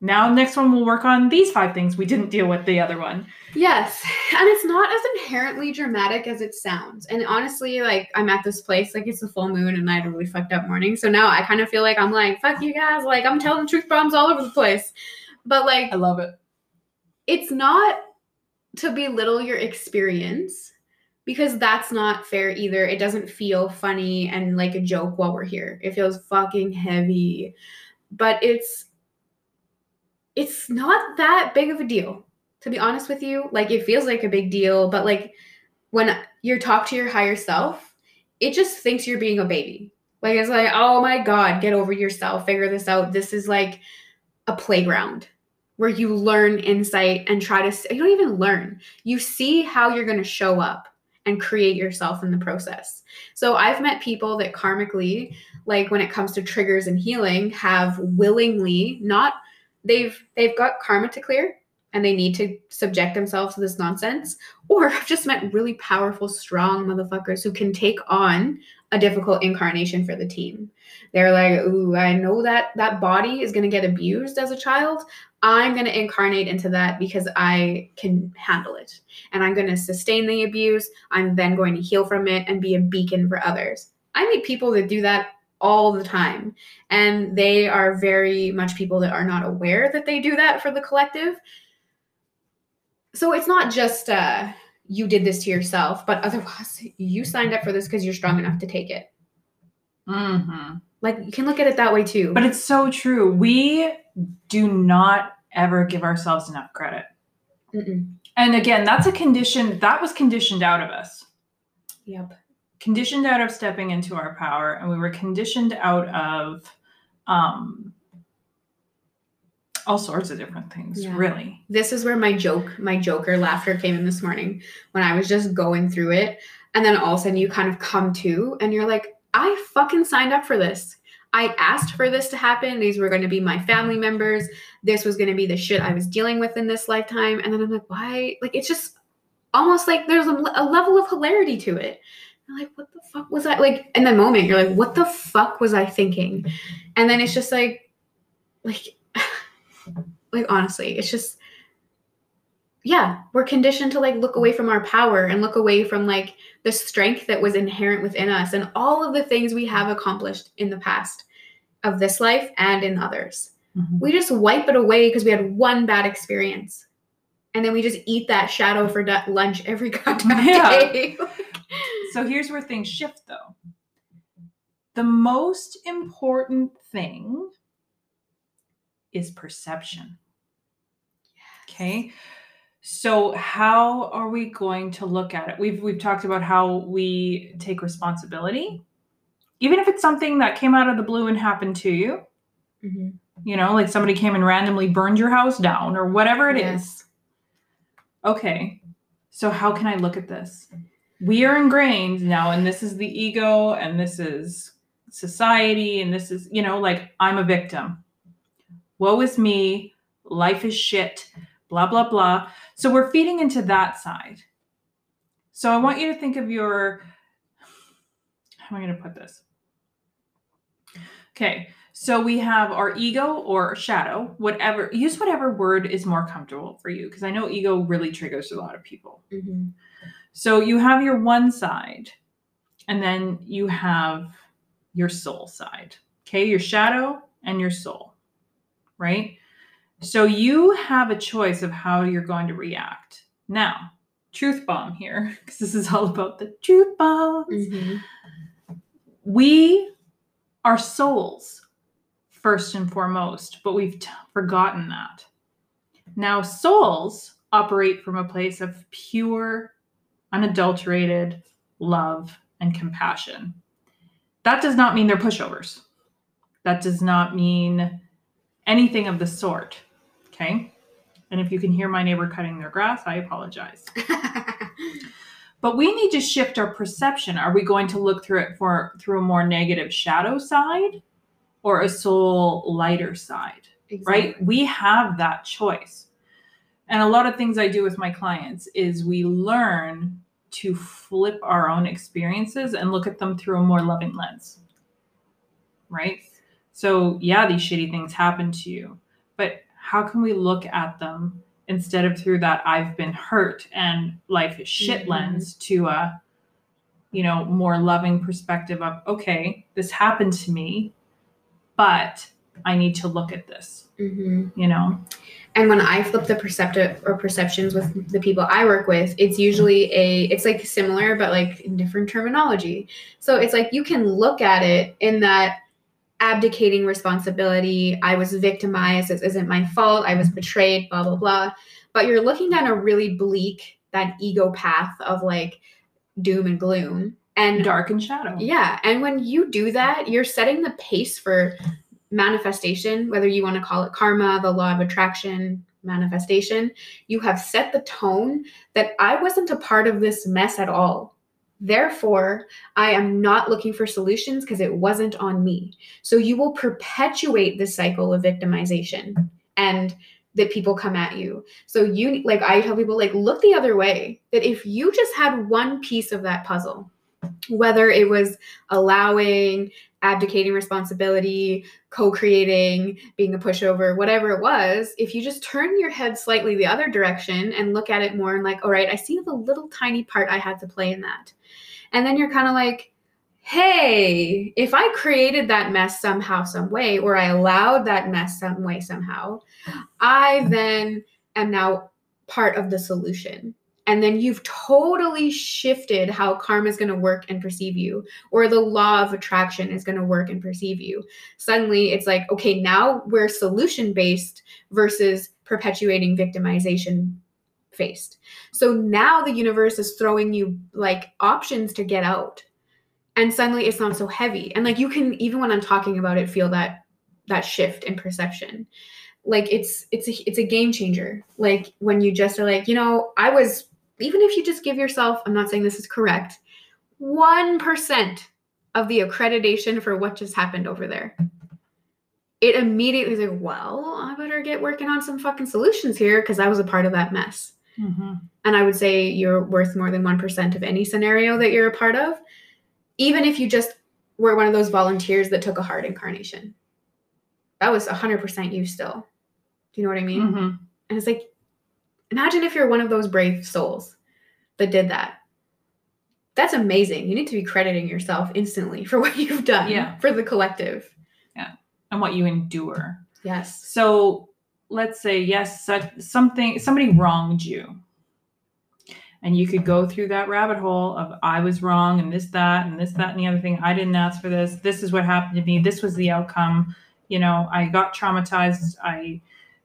Now next one we'll work on these five things we didn't deal with the other one. Yes. And it's not as inherently dramatic as it sounds. And honestly, like I'm at this place, like it's the full moon and I had a really fucked up morning. So now I kind of feel like I'm like, fuck you guys, like I'm telling truth bombs all over the place. But like I love it. it's not to belittle your experience because that's not fair either. It doesn't feel funny and like a joke while we're here. It feels fucking heavy. But it's it's not that big of a deal. To be honest with you, like it feels like a big deal, but like when you talk to your higher self, it just thinks you're being a baby. Like it's like, "Oh my god, get over yourself. Figure this out. This is like a playground." Where you learn insight and try to, you don't even learn. You see how you're going to show up and create yourself in the process. So i've met people that karmically like when it comes to triggers and healing have willingly not they've they've got karma to clear and they need to subject themselves to this nonsense. Or i've just met really powerful strong motherfuckers who can take on a difficult incarnation for the team. They're like ooh i know that that body is going to get abused as a child I'm going to incarnate into that because I can handle it. And I'm going to sustain the abuse. I'm then going to heal from it and be a beacon for others. I meet people that do that all the time. And they are very much people that are not aware that they do that for the collective. So it's not just uh, you did this to yourself, but otherwise you signed up for this because you're strong enough to take it. Mm-hmm. Like you can look at it that way too. But it's so true. We do not ever give ourselves enough credit. Mm-mm. And again, that's a condition that was conditioned out of us. Yep. Conditioned out of stepping into our power, and we were conditioned out of um, all sorts of different things, Yeah. really. this is where my joke, my Joker laughter came in this morning when I was just going through it. And then all of a sudden you kind of come to and you're like, I fucking signed up for this. I asked for this to happen. These were going to be my family members. This was going to be the shit I was dealing with in this lifetime. And then I'm like, why? Like, it's just almost like there's a, a level of hilarity to it. I'm like, what the fuck was I like in the moment? You're like, what the fuck was I thinking? And then it's just like, like, like honestly, it's just yeah, we're conditioned to like look away from our power and look away from like the strength that was inherent within us and all of the things we have accomplished in the past of this life and in others. Mhm. We just wipe it away because we had one bad experience. And then we just eat that shadow for du- lunch every goddamn Yeah. day. So here's where things shift, though. The most important thing is perception. Okay. So how are we going to look at it? We've we've talked about how we take responsibility. Even if it's something that came out of the blue and happened to you, Mhm. you know, like somebody came and randomly burned your house down or whatever it is. Okay. So how can I look at this? We are ingrained now, and this is the ego, and this is society, and this is, you know, like I'm a victim. Woe is me. Life is shit. Blah, blah, blah. So we're feeding into that side. So I want you to think of your, how am I going to put this? Okay. So we have our ego or shadow, whatever, use whatever word is more comfortable for you, because I know ego really triggers a lot of people. Mhm. So you have your one side, and then you have your soul side. Okay, your shadow and your soul, right? So you have a choice of how you're going to react. Now, truth bomb here, because this is all about the truth bombs. Mhm. We are souls first and foremost, but we've t- forgotten that. Now, souls operate from a place of pure, unadulterated love and compassion. That does not mean they're pushovers. That does not mean anything of the sort. Okay. And if you can hear my neighbor cutting their grass, I apologize. But we need to shift our perception. Are we going to look through it for through a more negative shadow side or a soul lighter side? Right? We have that choice. And a lot of things I do with my clients is we learn to flip our own experiences and look at them through a more loving lens. Right? So, yeah, these shitty things happen to you, how can we look at them instead of through that I've been hurt and life is shit Mhm. lens to a you know more loving perspective of okay this happened to me but I need to look at this hmm you know And when I flip the perceptive or perceptions with the people I work with, it's usually a it's like similar but like in different terminology. So it's like you can look at it in that abdicating responsibility. I was victimized. This isn't my fault. I was betrayed. Blah blah blah. But you're looking down a really bleak that ego path of like doom and gloom. And dark and shadow yeah, and when you do that, you're setting the pace for manifestation, whether you want to call it karma, the law of attraction, manifestation. You have set the tone that I wasn't a part of this mess at all. Therefore, I am not looking for solutions because it wasn't on me. So you will perpetuate the cycle of victimization and that people come at you. So you like I tell people like look the other way. That if you just had one piece of that puzzle, whether it was allowing, abdicating responsibility, co creating, being a pushover, whatever it was, if you just turn your head slightly the other direction and look at it more and like, all right, I see the little tiny part I had to play in that. And then you're kind of like, hey, if I created that mess somehow, some way, or I allowed that mess some way, somehow, I then am now part of the solution. And then you've totally shifted how karma is going to work and perceive you or the law of attraction is going to work and perceive you. Suddenly it's like okay now we're solution based versus perpetuating victimization faced. So now the universe is throwing you like options to get out. And suddenly it's not so heavy. And like you can even when i'm talking about it feel that that shift in perception. Like it's it's a it's a game changer. Like when you just are like you know i was even if you just give yourself, I'm not saying this is correct, 1% of the accreditation for what just happened over there. It immediately is like, well, I better get working on some fucking solutions here because I was a part of that mess. Mhm. And I would say you're worth more than 1% of any scenario that you're a part of, even if you just were one of those volunteers that took a hard incarnation. That was 100% you still. Do you know what I mean? Mhm. And it's like, imagine if you're one of those brave souls that did that. That's amazing. You need to be crediting yourself instantly for what you've done Yeah. for the collective. and what you endure Yes. So let's say yes, something somebody wronged you, and you could go through that rabbit hole of I was wrong and this that and this that and the other thing. I didn't ask for this. This is what happened to me. This was the outcome. You know, I got traumatized. I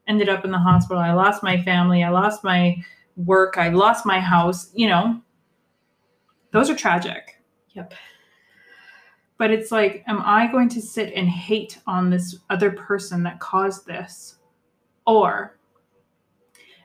ended up in the hospital. I lost my family. I lost my work. I lost my house. You know, those are tragic. Yep. But it's like, am I going to sit and hate on this other person that caused this? Or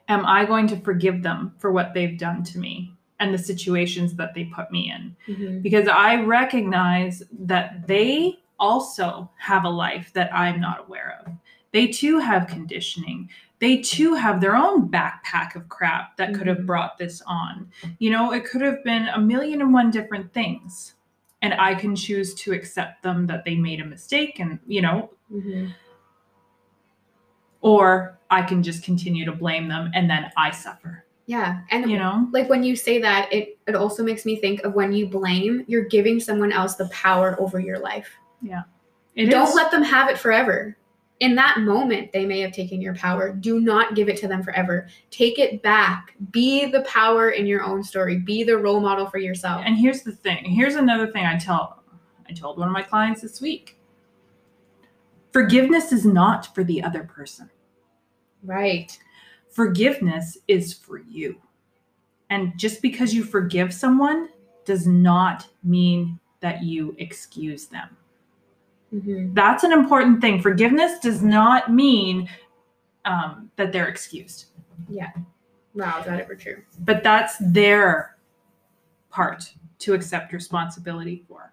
am I going to forgive them for what they've done to me and the situations that they put me in? Mhm. Because I recognize that they also have a life that I'm not aware of. They too have conditioning. They too have their own backpack of crap that could have Mhm. brought this on. You know, it could have been a million and one different things. And I can choose to accept them that they made a mistake and, you know, Mhm. Or I can just continue to blame them and then I suffer. Yeah. And You know? like when you say that, it, it also makes me think of when you blame, you're giving someone else the power over your life. It Don't is- let them have it forever. In that moment, they may have taken your power. Do not give it to them forever. Take it back. Be the power in your own story. Be the role model for yourself. And here's the thing. Here's another thing I tell I told one of my clients this week. Forgiveness is not for the other person. Right. Forgiveness is for you. And just because you forgive someone does not mean that you excuse them. Mhm. That's an important thing. Forgiveness does not mean um, that they're excused. Yeah. Wow, is that ever true? But that's their part to accept responsibility for.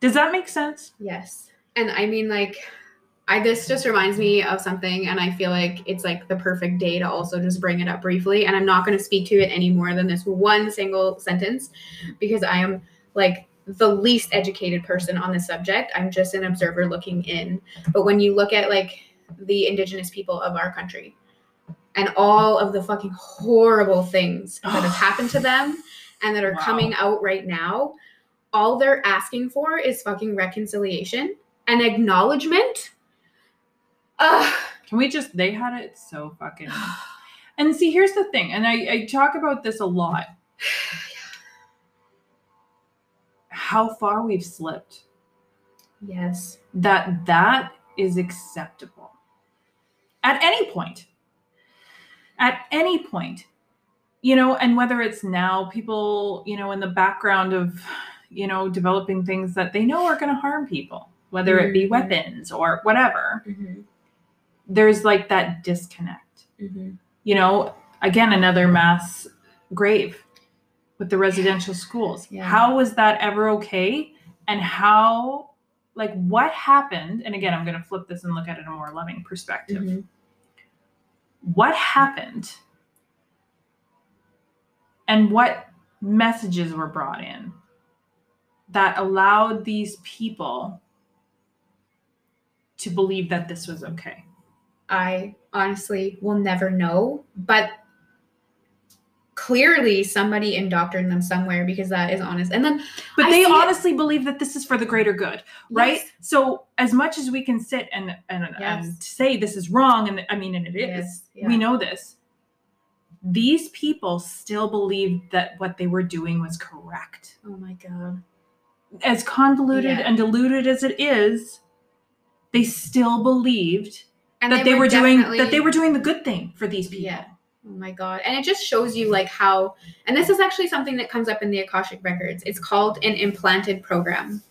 Does that make sense? Yes. And I mean, like, I this just reminds me of something, and I feel like it's like the perfect day to also just bring it up briefly. And I'm not going to speak to it any more than this one single sentence because I am like the least educated person on this subject. I'm just an observer looking in. But when you look at like the indigenous people of our country and all of the fucking horrible things that have happened to them and that are Wow. coming out right now, all they're asking for is fucking reconciliation and acknowledgement. Can we just, they had it so fucking. And see, here's the thing, and I, I talk about this a lot how far we've slipped. yes. that that is acceptable at any point at any point you know and whether it's now people you know in the background of you know developing things that they know are going to harm people whether it be Mhm. weapons or whatever Mhm. there's like that disconnect Mhm. you know again another mass grave with the residential schools Yeah. how was that ever okay and how like what happened and again i'm going to flip this and look at it in a more loving perspective Mhm. what happened and what messages were brought in that allowed these people to believe that this was okay I honestly will never know, but clearly somebody indoctrinated them somewhere because that is honest. And then but I they see it- honestly believe that this is for the greater good right Yes. so as much as we can sit and and, and Yes. say this is wrong and i mean and it is Yes, yeah. we know this these people still believed that what they were doing was correct Oh my god. as convoluted Yeah. and diluted as it is they still believed And that they, were, doing that they were doing the good thing for these people Yeah. Oh my god. And it just shows you like how and this is actually something that comes up in the Akashic records. It's called an implanted program.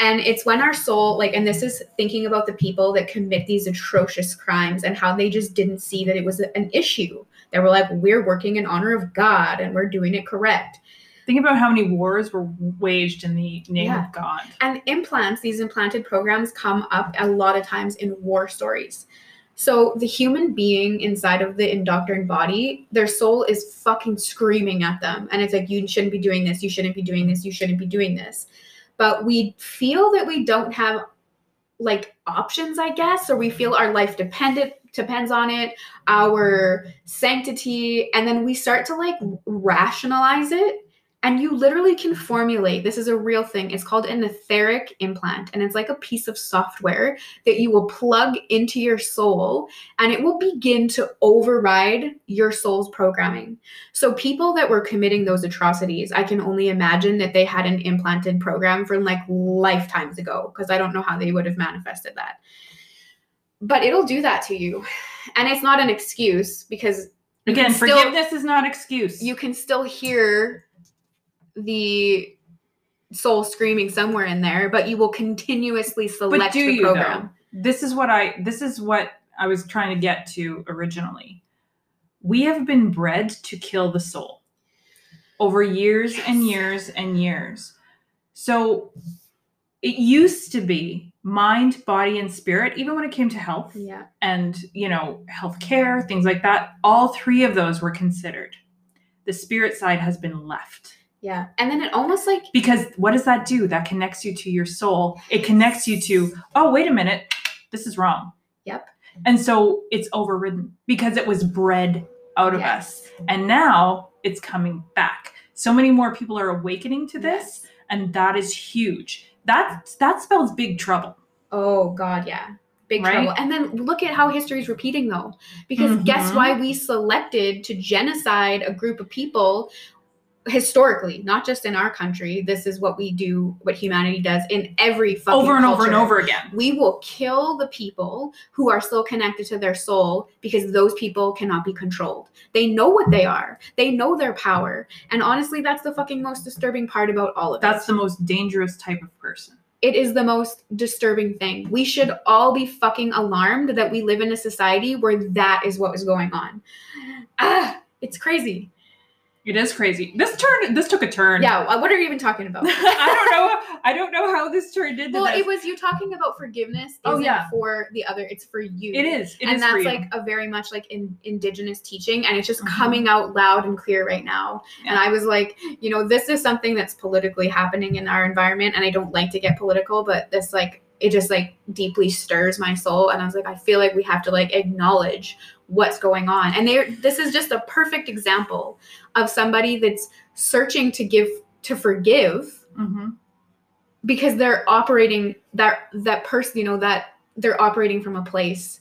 And it's when our soul like and this is thinking about the people that commit these atrocious crimes and how they just didn't see that it was an issue. They were like we're working in honor of God and we're doing it correct. Think about how many wars were waged in the name Yeah. of god And implants, these implanted programs come up a lot of times in war stories. So the human being inside of the indoctrined body, their soul is fucking screaming at them. And it's like, you shouldn't be doing this, you shouldn't be doing this, you shouldn't be doing this. But we feel that we don't have like options, I guess, or we feel our life dependent depends on it, our sanctity, and then we start to like rationalize it and you literally can mm-hmm. formulate this is a real thing it's called an etheric implant and it's like a piece of software that you will plug into your soul and it will begin to override your soul's programming. So people that were committing those atrocities i can only imagine that they had an implanted program from like lifetimes ago because i don't know how they would have manifested that. But it'll do that to you. And it's not an excuse because again can still- forgiveness is not excuse. you can still hear the soul screaming somewhere in there, but you will continuously select but do the you, program. this is what I this is what I was trying to get to originally. We have been bred to kill the soul over years and years and years. So it used to be mind, body, and spirit, even when it came to health Yeah. and you know, healthcare, things like that, all three of those were considered. The spirit side has been left. Yeah. And then it almost like Because what does that do? That connects you to your soul. It connects you to, oh, wait a minute, this is wrong. Yep. And so it's overridden because it was bred out of us. And now it's coming back. So many more people are awakening to this, and that is huge. That that spells big trouble. Oh God, yeah. Big Right? trouble. And then look at how history is repeating though. Because guess Mhm. why we selected to genocide a group of people historically, not just in our country. This is what we do, what humanity does in every fucking over and over and over again. we will kill the people who are still connected to their soul because those people cannot be controlled. They know what they are. They know their power. And honestly, that's the fucking most disturbing part about all of That's it. That's the most dangerous type of person. It is the most disturbing thing. We should all be fucking alarmed that we live in a society where that is what is going on. Ah, it's crazy. It is crazy. This turn. This took a turn. Yeah, what are you even talking about? I don't know. I don't know how this turned into. well, this. it was you talking about forgiveness. Oh, isn't yeah. for the other. It's for you. It is. It is and for that's like a very much like in indigenous teaching and it's just Mhm. coming out loud and clear right now and i was like you know this is something that's politically happening in our environment and i don't like to get political but this like it just like deeply stirs my soul and i was like i feel like we have to like acknowledge what's going on and they this is just a perfect example of somebody that's searching to give to forgive Mhm. because they're operating that that person you know that they're operating from a place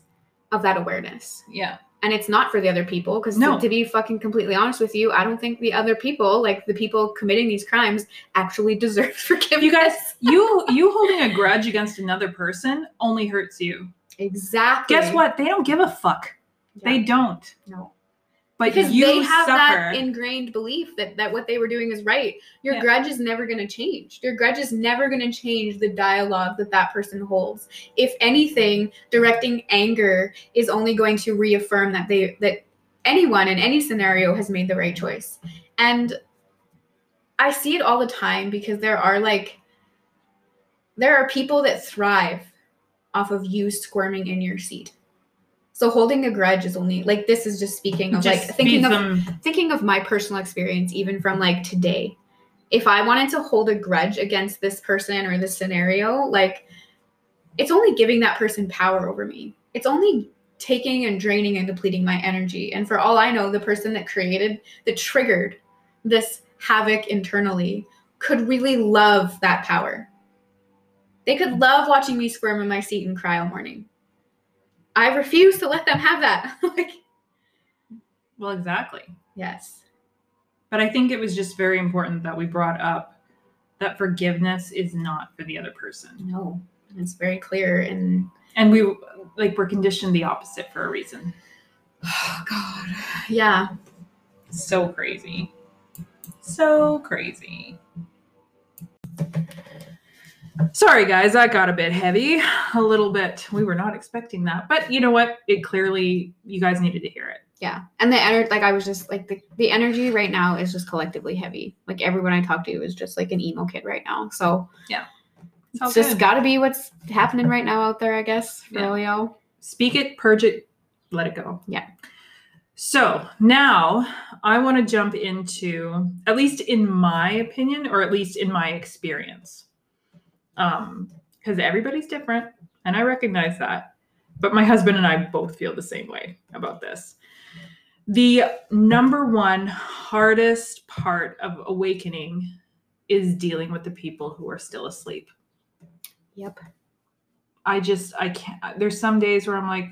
of that awareness Yeah. and it's not for the other people because No. to, to be fucking completely honest with you i don't think the other people like the people committing these crimes actually deserve forgiveness You guys, you you holding a grudge against another person only hurts you. exactly Guess what? They don't give a fuck. Yeah, They don't. no But because you they have suffer. that ingrained belief that that what they were doing is right. Your Yeah. grudge is never going to change. Your grudge is never going to change the dialogue that that person holds. If anything directing anger is only going to reaffirm that they that anyone in any scenario has made the right choice. And i see it all the time because there are like there are people that thrive off of you squirming in your seat so holding a grudge is only like this is just speaking of Just like thinking of them. thinking of my personal experience even from like today. If i wanted to hold a grudge against this person or this scenario like it's only giving that person power over me. It's only taking and draining and depleting my energy. And for all i know the person that created that triggered this havoc internally could really love that power. They could love watching me squirm in my seat and cry all morning i refuse to let them have that like Well, exactly. yes But I think it was just very important that we brought up that forgiveness is not for the other person. No, it's very clear. And And we like we're conditioned the opposite for a reason. oh God, yeah, So crazy. So crazy. Sorry, guys, that got a bit heavy. A little bit. We were not expecting that. But you know what? It clearly, you guys needed to hear it. yeah. And the energy, like I was just like the the energy right now is just collectively heavy. Like everyone I talk to is just like an emo kid right now. So It's it's just got to be what's happening right now out there, I guess. Yeah. all y'all. Speak it, purge it, let it go. Yeah. So now I want to jump into, at least in my opinion, or at least in my experience, um, because everybody's different, and I recognize that. But my husband and I both feel the same way about this. The number one hardest part of awakening is dealing with the people who are still asleep. Yep. I just I can't there's some days where I'm like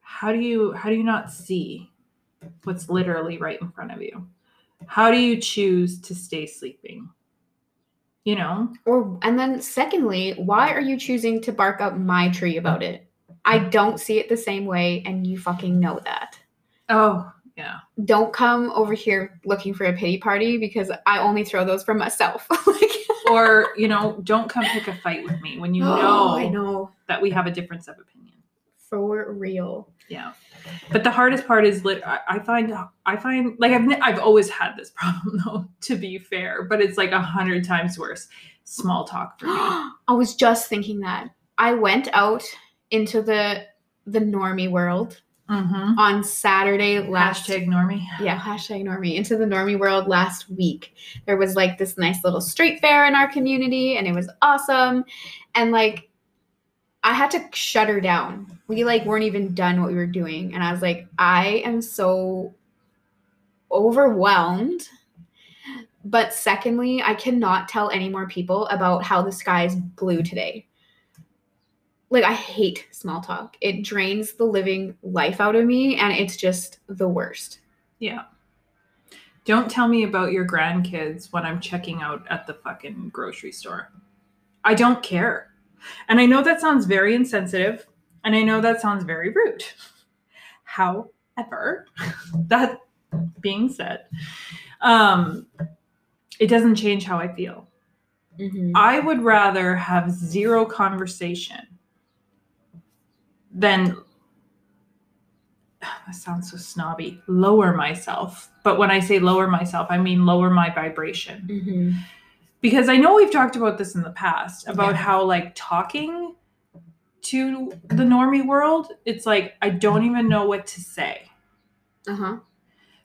how do you how do you not see what's literally right in front of you? How do you choose to stay sleeping? You know? Or and then secondly, why are you choosing to bark up my tree about it? I don't see it the same way, and you fucking know that. Oh, yeah. Don't come over here looking for a pity party because I only throw those for myself. like, Or, you know, don't come pick a fight with me when you oh, know, Oh, I know that we have a difference of opinion. For real. Yeah. But the hardest part is lit I, find I find like I've I've always had this problem though, to be fair, but it's like a hundred times worse. Small talk for me. I was just thinking that I went out into the the normie world Mm-hmm. on Saturday last Hashtag normie. yeah hashtag normie into the normie world last week there was like this nice little street fair in our community and it was awesome and like i had to shut her down we like weren't even done what we were doing and i was like i am so overwhelmed but secondly i cannot tell any more people about how the sky is blue today like i hate small talk it drains the living life out of me and it's just the worst Yeah. Don't tell me about your grandkids when I'm checking out at the fucking grocery store. I don't care. And I know that sounds very insensitive, and I know that sounds very rude. However, that being said, um, it doesn't change how I feel. Mhm. I would rather have zero conversation than that sounds so snobby, lower myself. But when I say lower myself, I mean lower my vibration. Mhm. Because I know we've talked about this in the past about Yeah. how like talking to the normie world, it's like I don't even know what to say. Uh-huh.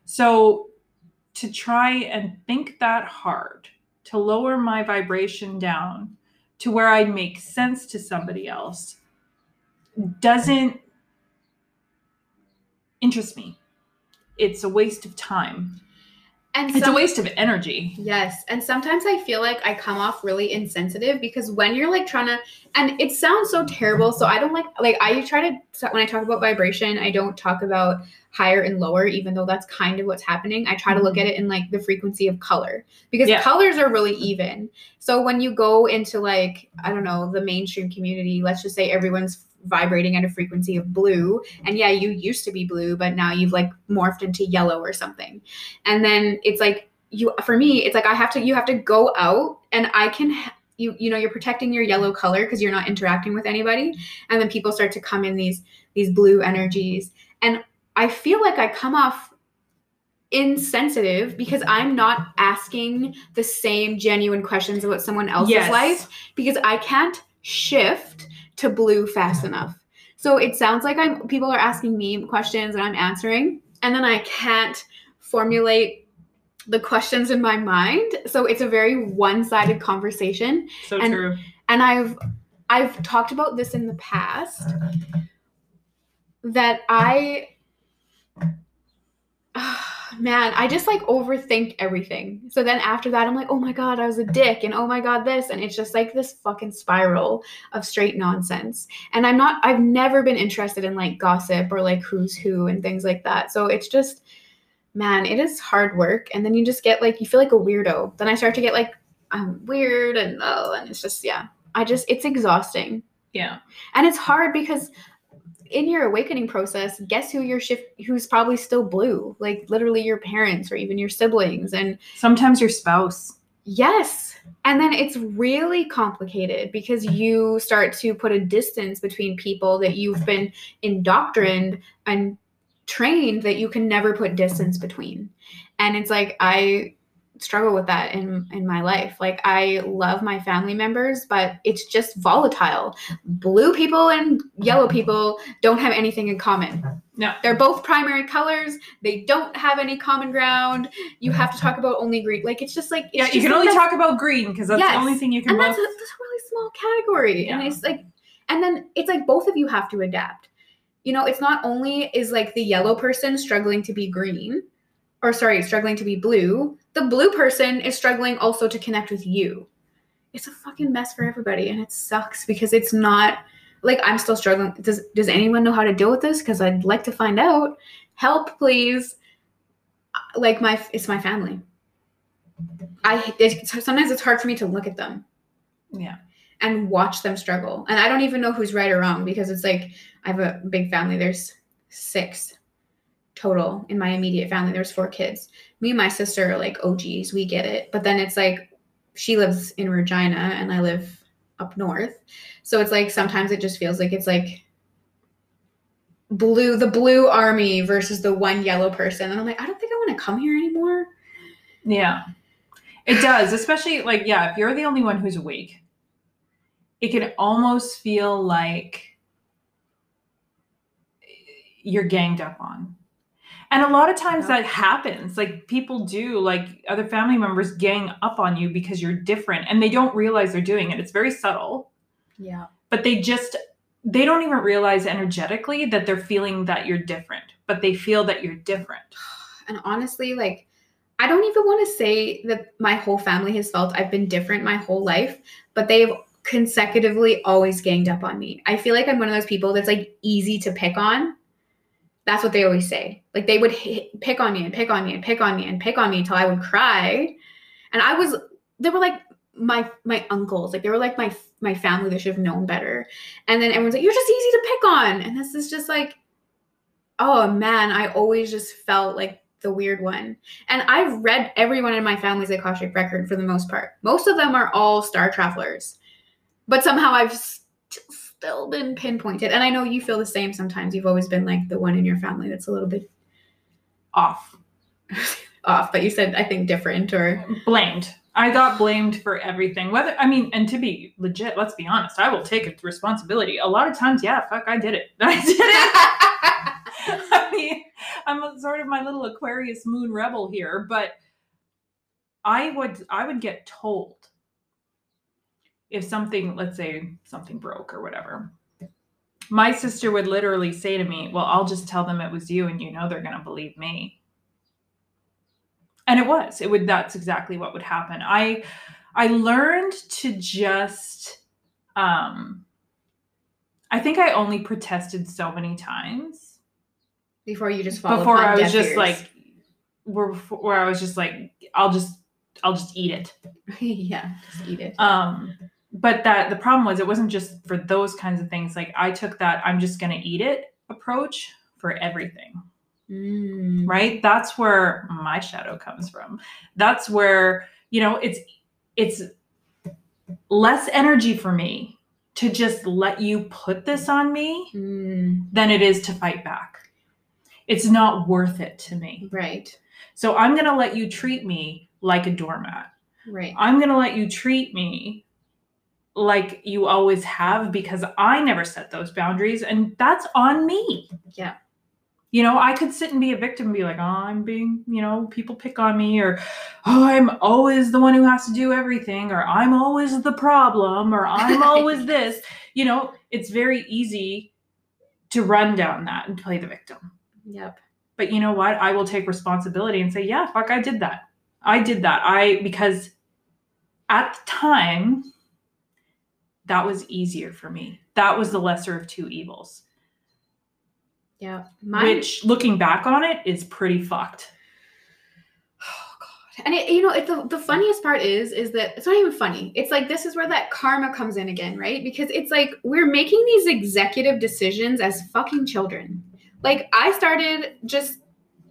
So to try and think that hard, to lower my vibration down to where I make sense to somebody else doesn't interest me. It's a waste of time. And It's a waste of energy. Yes. And sometimes I feel like I come off really insensitive because when you're like trying to, and it sounds so terrible. So I don't like, like, I try to, when I talk about vibration, I don't talk about higher and lower, even though that's kind of what's happening. I try to look at mm-hmm. it in like the frequency of color because Yeah. colors are really even. So when you go into like, I don't know, the mainstream community, let's just say everyone's vibrating at a frequency of blue. And yeah, you used to be blue, but now you've like morphed into yellow or something. And then it's like, you for me it's like i have to you have to go out and i can you you know you're protecting your yellow color because you're not interacting with anybody and then people start to come in these these blue energies and i feel like i come off insensitive because i'm not asking the same genuine questions about someone else's Yes. life because i can't shift to blue fast enough. So it sounds like i'm people are asking me questions and i'm answering and then i can't formulate the questions in my mind. So it's a very one-sided conversation. So And- true. and i've i've talked about this in the past that i man i just like overthink everything. So then after that i'm like oh my god i was a dick and oh my god this and it's just like this fucking spiral of straight nonsense. And i'm not i've never been interested in like gossip or like who's who and things like that. So it's just man it is hard work. And then you just get like you feel like a weirdo. Then i start to get like i'm weird and oh and it's just yeah. I just it's exhausting. Yeah. and it's hard because in your awakening process guess who your shift who's probably still blue? Like literally your parents or even your siblings and Sometimes your spouse. yes. And then it's really complicated because you start to put a distance between people that you've been indoctrined and trained that you can never put distance between. And it's like i struggle with that in in my life. Like i love my family members but it's just volatile. Blue people and yellow people don't have anything in common. No. they're both primary colors. They don't have any common ground. You have to talk about only green. Like it's just like it's Yeah, you can only talk about green because that's Yes. the only thing you can and that's a, that's a really small category. And it's like and then it's like both of you have to adapt. You know it's not only is like the yellow person struggling to be green or sorry struggling to be blue the blue person is struggling also to connect with you. It's a fucking mess for everybody and it sucks because it's not like i'm still struggling. Does does anyone know how to deal with this? Because i'd like to find out. Help please. Uh, like my it's my family. I it's, sometimes it's hard for me to look at them. Yeah. and watch them struggle. And I don't even know who's right or wrong because it's like I have a big family. There's six total in my immediate family. There's four kids. Me and my sister are like OGs. We get it. But then it's like she lives in Regina and I live up north. So it's like sometimes it just feels like it's like blue the blue army versus the one yellow person and i'm like i don't think i want to come here anymore Yeah. It does, especially like, yeah, if you're the only one who's awake, it can almost feel like you're ganged up on. And a lot of times Yeah. that happens. Like people do, like other family members gang up on you because you're different and they don't realize they're doing it. It's very subtle, yeah but they just they don't even realize energetically that they're feeling that you're different, but they feel that you're different. and honestly like i don't even want to say that my whole family has felt i've been different my whole life but they've consecutively always ganged up on me i feel like i'm one of those people that's like easy to pick on that's what they always say like they would hit, pick on me and pick on me and pick on me and pick on me until i would cry and i was they were like my my uncles like they were like my my family that should have known better and then everyone's like you're just easy to pick on and this is just like oh man i always just felt like the weird one. And I've read everyone in my family's Akashic record for the most part. Most of them are all star travelers. But somehow I've still been pinpointed. And I know you feel the same sometimes. You've always been like the one in your family that's a little bit Off. off, but you said I think different or Blamed. I got blamed for everything. Whether I mean, and to be legit, let's be honest, I will take responsibility. A lot of times, yeah, fuck, I did it. I did it. I mean, I'm a- sort of my little Aquarius moon rebel here, but I would I would get told if something, let's say something broke or whatever. My sister would literally say to me, "Well, I'll just tell them it was you and you know they're going to believe me." And it was. It would that's exactly what would happen. I I learned to just um I think I only protested so many times before you just fall before I was just ears. like where, where I was just like I'll just I'll just eat it. yeah, just eat it. Um but that the problem was it wasn't just for those kinds of things like I took that I'm just going to eat it approach for everything. Mm. right that's where my shadow comes from that's where you know it's it's less energy for me to just let you put this on me Mm. than it is to fight back it's not worth it to me Right. so i'm going to let you treat me like a doormat Right. i'm going to let you treat me like you always have because i never set those boundaries and that's on me Yeah. you know, I could sit and be a victim and be like, oh, I'm being, you know, people pick on me, or oh, I'm always the one who has to do everything, or I'm always the problem, or I'm always this. You know, it's very easy to run down that and play the victim. Yep. But you know what? I will take responsibility and say, yeah, fuck, I did that. I did that. I, because at the time, that was easier for me. That was the lesser of two evils, Yeah. Which looking back on it is pretty fucked. Oh god. And it, you know, it, the the funniest part is is that it's not even funny. It's like this is where that karma comes in again, right? Because it's like we're making these executive decisions as fucking children. Like I started just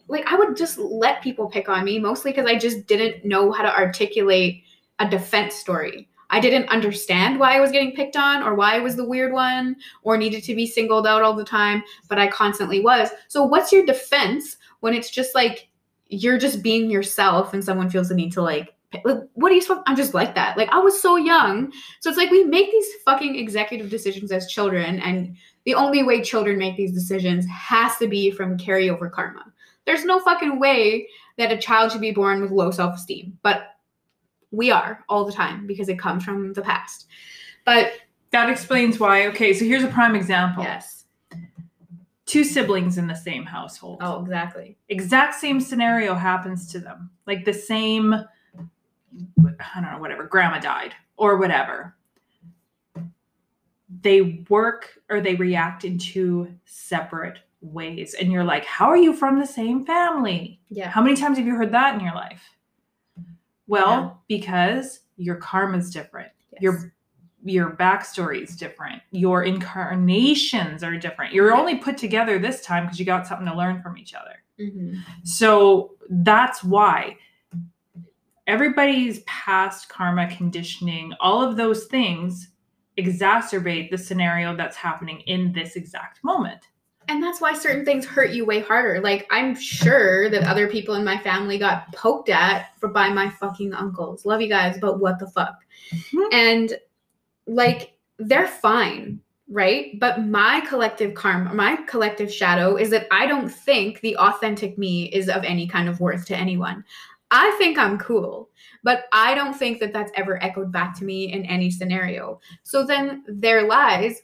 like I would just let people pick on me mostly because I just didn't know how to articulate a defense story. I didn't understand why I was getting picked on or why I was the weird one or needed to be singled out all the time, but I constantly was. So what's your defense when it's just like you're just being yourself and someone feels the need to like like, what are you supposed i'm just like that. Like i was so young. So it's like we make these fucking executive decisions as children and the only way children make these decisions has to be from carryover karma. There's no fucking way that a child should be born with low self-esteem but we are all the time because it comes from the past but That explains why. Okay, so here's a prime example. yes Two siblings in the same household. oh exactly Exact same scenario happens to them. Like the same, I don't know, whatever, grandma died or whatever. They work or they react in two separate ways. And you're like, how are you from the same family? yeah How many times have you heard that in your life? Well, Yeah. because your karma's different. yes. Your your backstory is different. Your incarnations are different. You're only put together this time because you got something to learn from each other. Mhm. So that's why everybody's past karma conditioning, all of those things exacerbate the scenario that's happening in this exact moment. And that's why certain things hurt you way harder. Like I'm sure that other people in my family got poked at for by my fucking uncles. Love you guys, but what the fuck? Mhm. And like they're fine, right? But my collective karma, my collective shadow is that I don't think the authentic me is of any kind of worth to anyone. I think I'm cool, but I don't think that that's ever echoed back to me in any scenario. So then there lies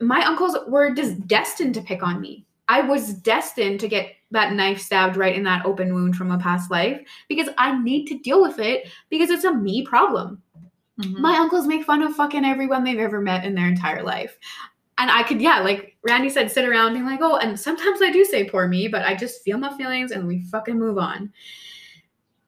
my uncles were just destined to pick on me. I was destined to get that knife stabbed right in that open wound from a past life because I need to deal with it because it's a me problem. Mhm. My uncles make fun of fucking everyone they've ever met in their entire life. And I could, yeah, like Randy said, sit around being like, oh, and sometimes I do say poor me, but I just feel my feelings and we fucking move on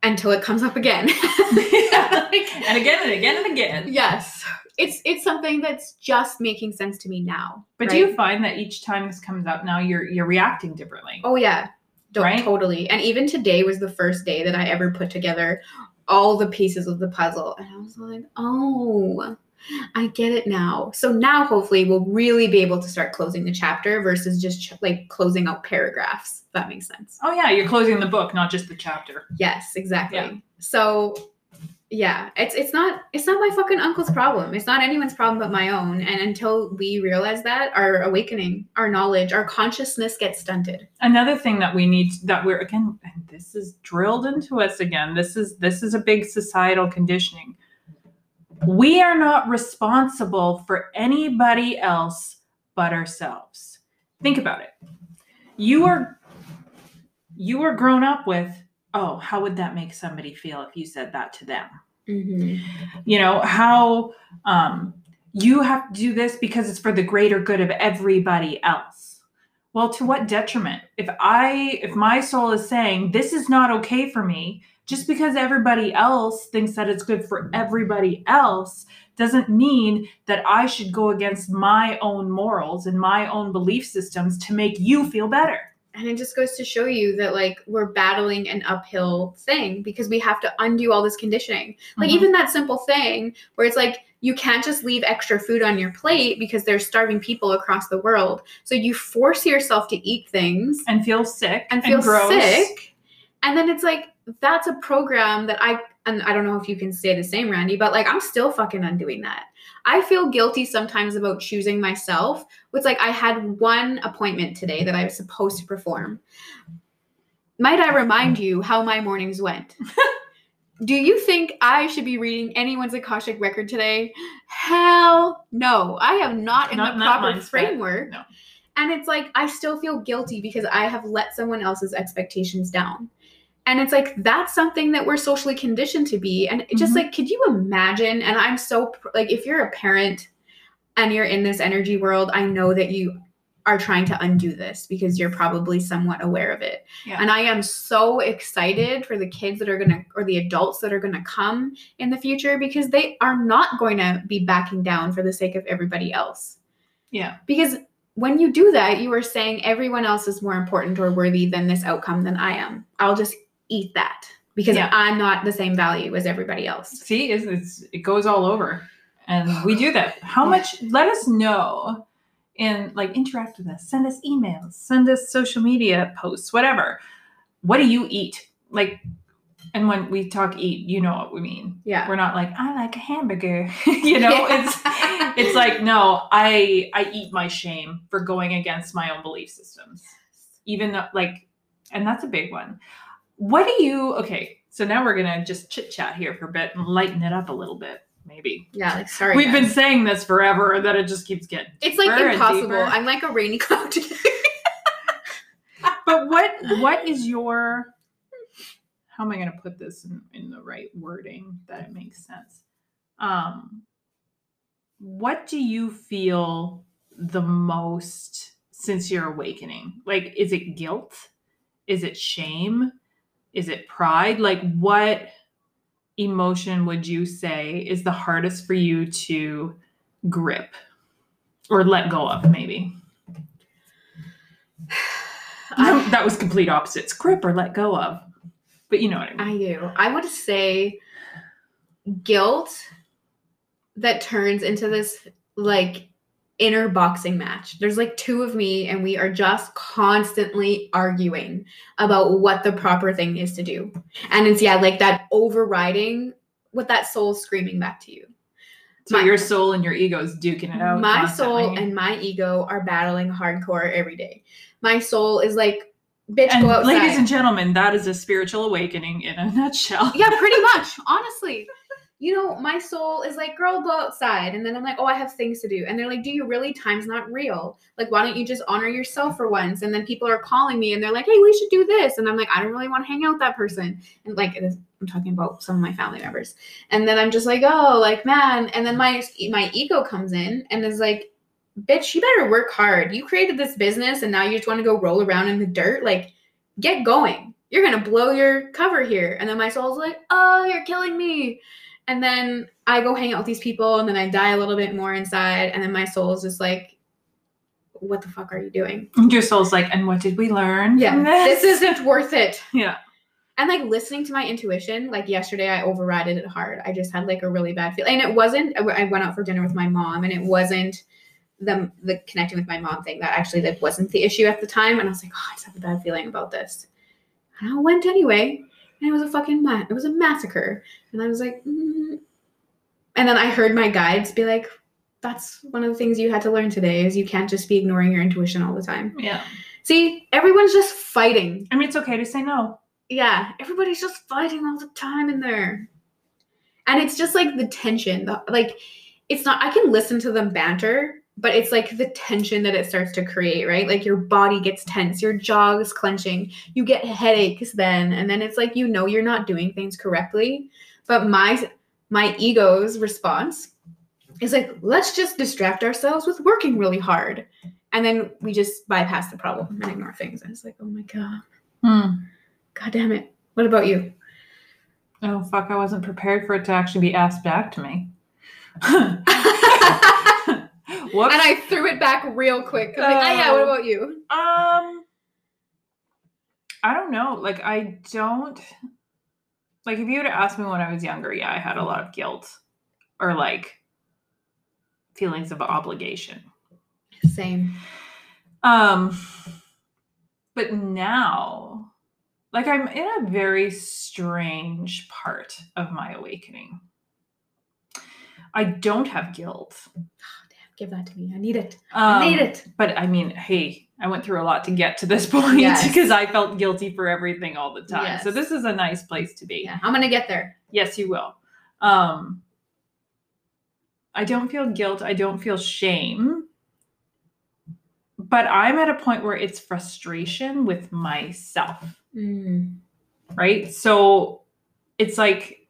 until it comes up again. Like, and again and again and again. yes. It's it's something that's just making sense to me now. But right? do you find that each time this comes up now you're you're reacting differently? Oh yeah. Don't Right? totally. And even today was the first day that I ever put together all the pieces of the puzzle. And I was like, oh, I get it now. So now hopefully we'll really be able to start closing the chapter versus just ch- like closing out paragraphs. If that makes sense. Oh yeah, you're closing the book, not just the chapter. Yes, exactly. Yeah. So yeah, it's it's not it's not my fucking uncle's problem. It's not anyone's problem but my own. And until we realize that, our awakening, our knowledge, our consciousness gets stunted. Another thing that we need that we're again, and this is drilled into us again. This is this is a big societal conditioning. We are not responsible for anybody else but ourselves. Think about it. You are you are grown up with, oh, how would that make somebody feel if you said that to them? Mm-hmm. you know how um you have to do this because it's for the greater good of everybody else. Well to what detriment? If i if my soul is saying this is not okay for me just because everybody else thinks that it's good for everybody else doesn't mean that i should go against my own morals and my own belief systems to make you feel better And it just goes to show you that like we're battling an uphill thing because we have to undo all this conditioning. Like Mhm. even that simple thing where it's like you can't just leave extra food on your plate because there's starving people across the world. So you force yourself to eat things and feel sick and feel gross. sick. And then it's like that's a program that I and I don't know if you can say the same, Randy, but like I'm still fucking undoing that. I feel guilty sometimes about choosing myself. It's like I had one appointment today that I was supposed to perform. Might I remind you how my mornings went? Do you think I should be reading anyone's Akashic record today? Hell no. I am not in Not- the proper mindset. framework. No. And it's like I still feel guilty because I have let someone else's expectations down. And it's like that's something that we're socially conditioned to be. And it just mm-hmm. like, could you imagine? And I'm so like, if you're a parent and you're in this energy world, I know that you are trying to undo this because you're probably somewhat aware of it. Yeah. And I am so excited for the kids that are going to, or the adults that are going to come in the future because they are not going to be backing down for the sake of everybody else. yeah Because when you do that, you are saying everyone else is more important or worthy than this outcome than I am. I'll just eat that because Yeah. I'm not the same value as everybody else. See, it's, it's it goes all over, and we do that. How much? Let us know, and like interact with us. Send us emails. Send us social media posts. Whatever. What do you eat? Like, and when we talk eat, you know what we mean. Yeah. We're not like I like a hamburger. you know, it's it's like no, I I eat my shame for going against my own belief systems. Even though like, and that's a big one. What do you? Okay, so now we're gonna just chit chat here for a bit and lighten it up a little bit, maybe. yeah, like sorry. We've been saying this forever that it just keeps getting. It's like impossible. I'm like a rainy cloud today. But what what is your? How am I gonna put this in, in the right wording that it makes sense? Um, what do you feel the most since your awakening? Like, is it guilt? Is it shame? Is it pride? Like, what emotion would you say is the hardest for you to grip or let go of, maybe? I, that was complete opposites grip or let go of. But you know what I mean. I do. I would say guilt that turns into this like inner boxing match. There's like two of me, and we are just constantly arguing about what the proper thing is to do. And it's yeah, like that overriding with that soul screaming back to you. so my- your soul and your ego is duking it out. my soul and my ego are battling hardcore every day. My soul is like, bitch, And go outside. ladies and gentlemen, that is a spiritual awakening in a nutshell. yeah, pretty much. Honestly, you know, my soul is like, girl, go outside. And then I'm like, oh, I have things to do. And they're like, do you really? Time's not real. Like, why don't you just honor yourself for once? And then people are calling me and they're like, hey, we should do this. And I'm like, I don't really want to hang out with that person. And like, I'm talking about some of my family members. And then I'm just like, oh, like, man. And then my my ego comes in and is like, bitch, you better work hard. You created this business and now you just want to go roll around in the dirt. Like, get going. You're gonna blow your cover here. And then my soul's like, oh, you're killing me. And then I go hang out with these people and then I die a little bit more inside. And then my soul is just like, what the fuck are you doing? And your soul's like, and what did we learn? Yeah, from this this isn't worth it. Yeah. And like listening to my intuition, like yesterday, I overrided it hard. I just had like a really bad feeling, and it wasn't. I went out for dinner with my mom, and it wasn't the the connecting with my mom thing that actually like wasn't the issue at the time. And I was like, oh, I just have a bad feeling about this, and I went anyway, and it was a fucking ma- it was a massacre. And I was like, mm. and then I heard my guides be like, that's one of the things you had to learn today is you can't just be ignoring your intuition all the time. Yeah. See, everyone's just fighting I mean, it's okay to say no. yeah, everybody's just fighting all the time in there. And it's just like the tension. The, like it's not I can listen to them banter, but it's like the tension that it starts to create, right? Like your body gets tense, your jaw is clenching, you get headaches then, and then it's like you know you're not doing things correctly. But my my ego's response is like, let's just distract ourselves with working really hard. And then we just bypass the problem and ignore things. And it's like, oh my God. Hmm. God damn it. What about you? Oh fuck! I wasn't prepared for it to actually be asked back to me. and I threw it back real quick. like, oh yeah, what about you? Um, I don't know. Like, I don't like if you would have asked me when I was younger. Yeah, I had a lot of guilt or like feelings of obligation. Same. Um, but now, like, I'm in a very strange part of my awakening. I don't have guilt. Give that to me. I need it. Um, I need it. But I mean, hey, I went through a lot to get to this point Yes. because I felt guilty for everything all the time. So this is a nice place to be. Yeah, I'm gonna get there. Yes, you will. Um I don't feel guilt, I don't feel shame. But I'm at a point where it's frustration with myself, Mm. right? So it's like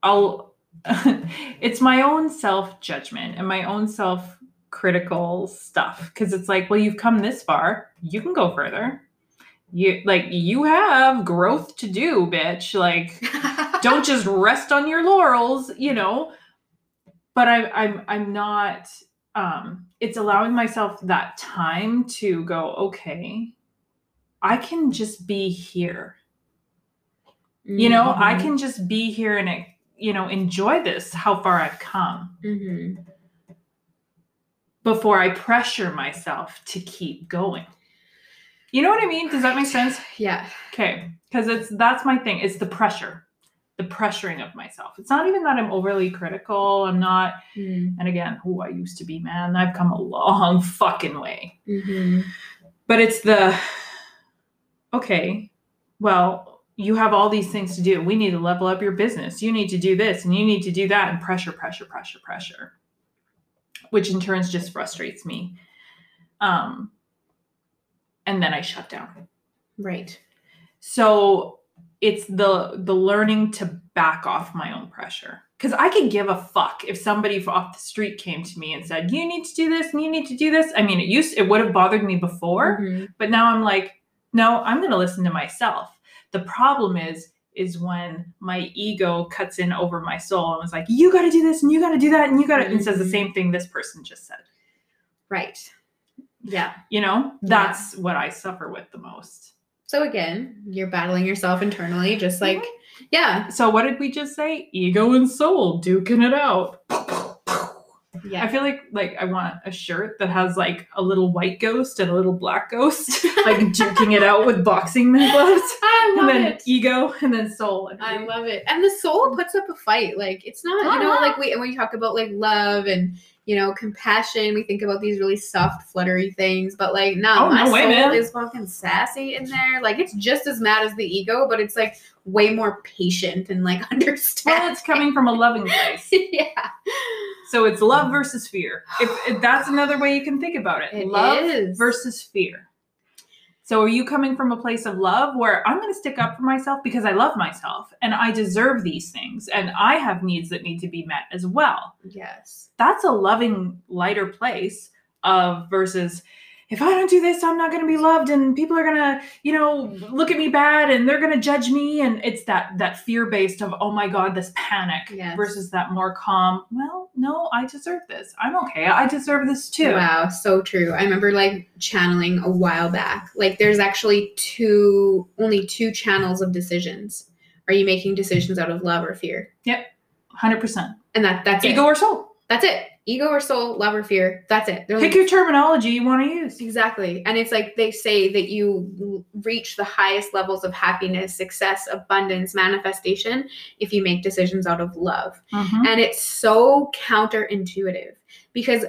I'll it's my own self-judgment and my own self-critical stuff because it's like, well, you've come this far, you can go further. You like you have growth to do, bitch. Like don't just rest on your laurels, you know. But I'm I'm I'm not um it's allowing myself that time to go, okay, I can just be here. You know, I Mhm. can just be here and you know, enjoy this how far I've come Mhm. Before I pressure myself to keep going. You know what I mean? Does that make sense? Yeah. Okay, because it's that's my thing. It's the pressure, the pressuring of myself. It's not even that I'm overly critical. I'm not. Mm. And again, who I used to be, man. I've come a long fucking way. Mhm. But it's the okay. Well, you have all these things to do. We need to level up your business. You need to do this and you need to do that, and pressure, pressure, pressure, pressure, which in turns just frustrates me. Um, and then I shut down. Right. So it's the the learning to back off my own pressure. Because I could give a fuck if somebody off the street came to me and said, "You need to do this and you need to do this." I mean, it used it would have bothered me before, Mhm. but now I'm like, no, I'm going to listen to myself. The problem is is when my ego cuts in over my soul and was like, "You got to do this and you got to do that and you got to," and says the same mm-hmm. thing this person just said. Right. Yeah. You know, that's what I suffer with the most. So again, you're battling yourself internally, just like mm-hmm. yeah, So what did we just say? Ego and soul duking it out. Yeah. I feel like like I want a shirt that has like a little white ghost and a little black ghost, like duking it out with boxing gloves. I And then it. ego and then soul. I love it. And the soul puts up a fight. Like it's not, you know, Uh-huh. like we and when you talk about like love and you know compassion, we think about these really soft, fluttery things. But like, oh, no, Oh, my no way, soul man. is fucking sassy in there. Like it's just as mad as the ego, but it's like way more patient and like understand. Well, it's coming from a loving place. yeah, So it's love versus fear. If, if that's another way you can think about it. It love is. versus fear. So are you coming from a place of love where I'm going to stick up for myself because I love myself and I deserve these things and I have needs that need to be met as well. yes, That's a loving lighter place of versus if I don't do this, I'm not going to be loved and people are going to, you know, look at me bad and they're going to judge me and it's that that fear based of oh my god, this panic Yes. versus that more calm, well, no, I deserve this. I'm okay. I deserve this too. Wow, so true. I remember like channeling a while back. Like there's actually two only two channels of decisions. Are you making decisions out of love or fear? Yep. 100%. And that that's Ego it. or soul. That's it. Ego or soul, love or fear. That's it. They're Pick only- your terminology you want to use. Exactly. And it's like they say that you reach the highest levels of happiness, success, abundance, manifestation if you make decisions out of love. Mhm. And it's so counterintuitive because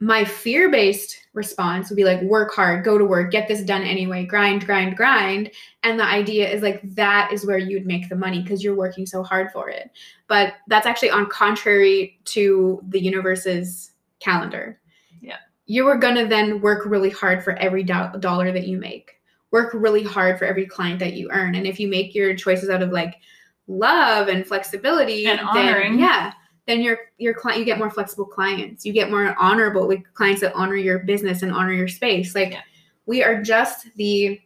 my fear based response would be like, work hard, go to work, get this done anyway, grind, grind, grind. And the idea is like, that is where you'd make the money because you're working so hard for it. But that's actually on contrary to the universe's calendar. Yeah. You are going to then work really hard for every do- dollar that you make, work really hard for every client that you earn. And if you make your choices out of like love and flexibility And then- honoring. yeah then your your client you get more flexible clients you get more honorable like clients that honor your business and honor your space like Yeah. we are just the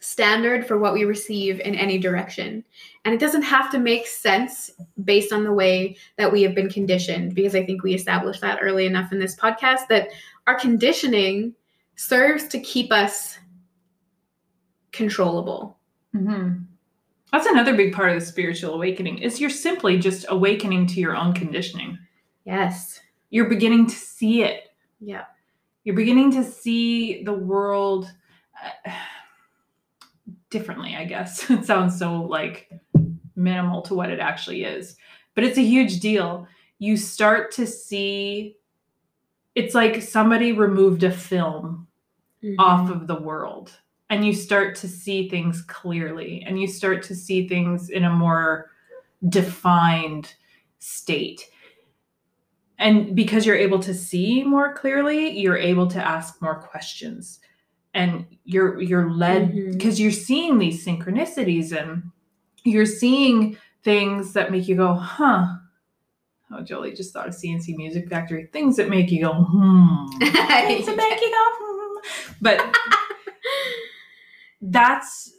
standard for what we receive in any direction and it doesn't have to make sense based on the way that we have been conditioned because i think we established that early enough in this podcast that our conditioning serves to keep us controllable Mhm. That's another big part of the spiritual awakening is you're simply just awakening to your own conditioning. yes You're beginning to see it. yeah You're beginning to see the world uh, differently, I guess. It sounds so like minimal to what it actually is, but it's a huge deal. You start to see it's like somebody removed a film off of the world and you start to see things clearly and you start to see things in a more defined state. And because you're able to see more clearly you're able to ask more questions. And you're you're led because you're seeing these synchronicities and you're seeing things that make you go huh. Oh jolie just thought of C+C Music Factory. Things that make you go hmm. Things that make you go hmm. But that's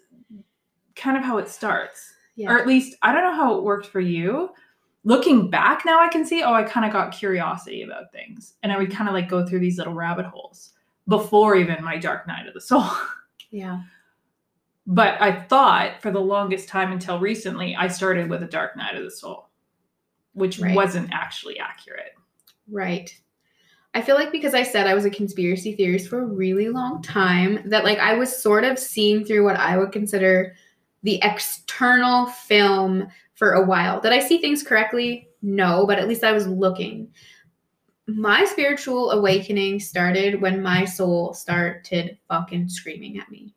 kind of how it starts. yeah. Or at least I don't know how it worked for you. Looking back now I can see oh I kind of got curiosity about things and I would kind of like go through these little rabbit holes before even my dark night of the soul. yeah But I thought for the longest time until recently I started with a dark night of the soul, which Right. wasn't actually accurate. Right. I feel like because I said I was a conspiracy theorist for a really long time, that like I was sort of seeing through what I would consider the external film for a while. Did I see things correctly? No, but at least I was looking. My spiritual awakening started when my soul started fucking screaming at me.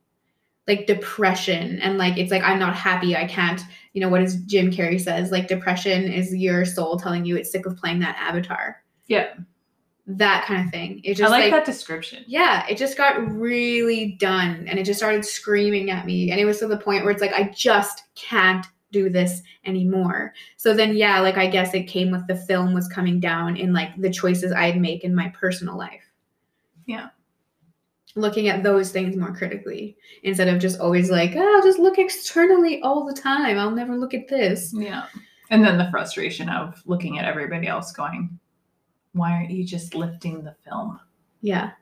Like depression and like it's like I'm not happy. I can't, you know, what does Jim Carrey says? Like depression is your soul telling you it's sick of playing that avatar Yeah. That kind of thing. It I just like, like, that description. yeah, it just got really done and it just started screaming at me. And it was to the point where it's like, I just can't do this anymore. So then, yeah, like I guess it came with the film was coming down in like the choices I'd make in my personal life. Yeah. Looking at those things more critically instead of just always like, oh, I'll just look externally all the time. I'll never look at this. Yeah. And then the frustration of looking at everybody else going, why aren't you just lifting the film? Yeah.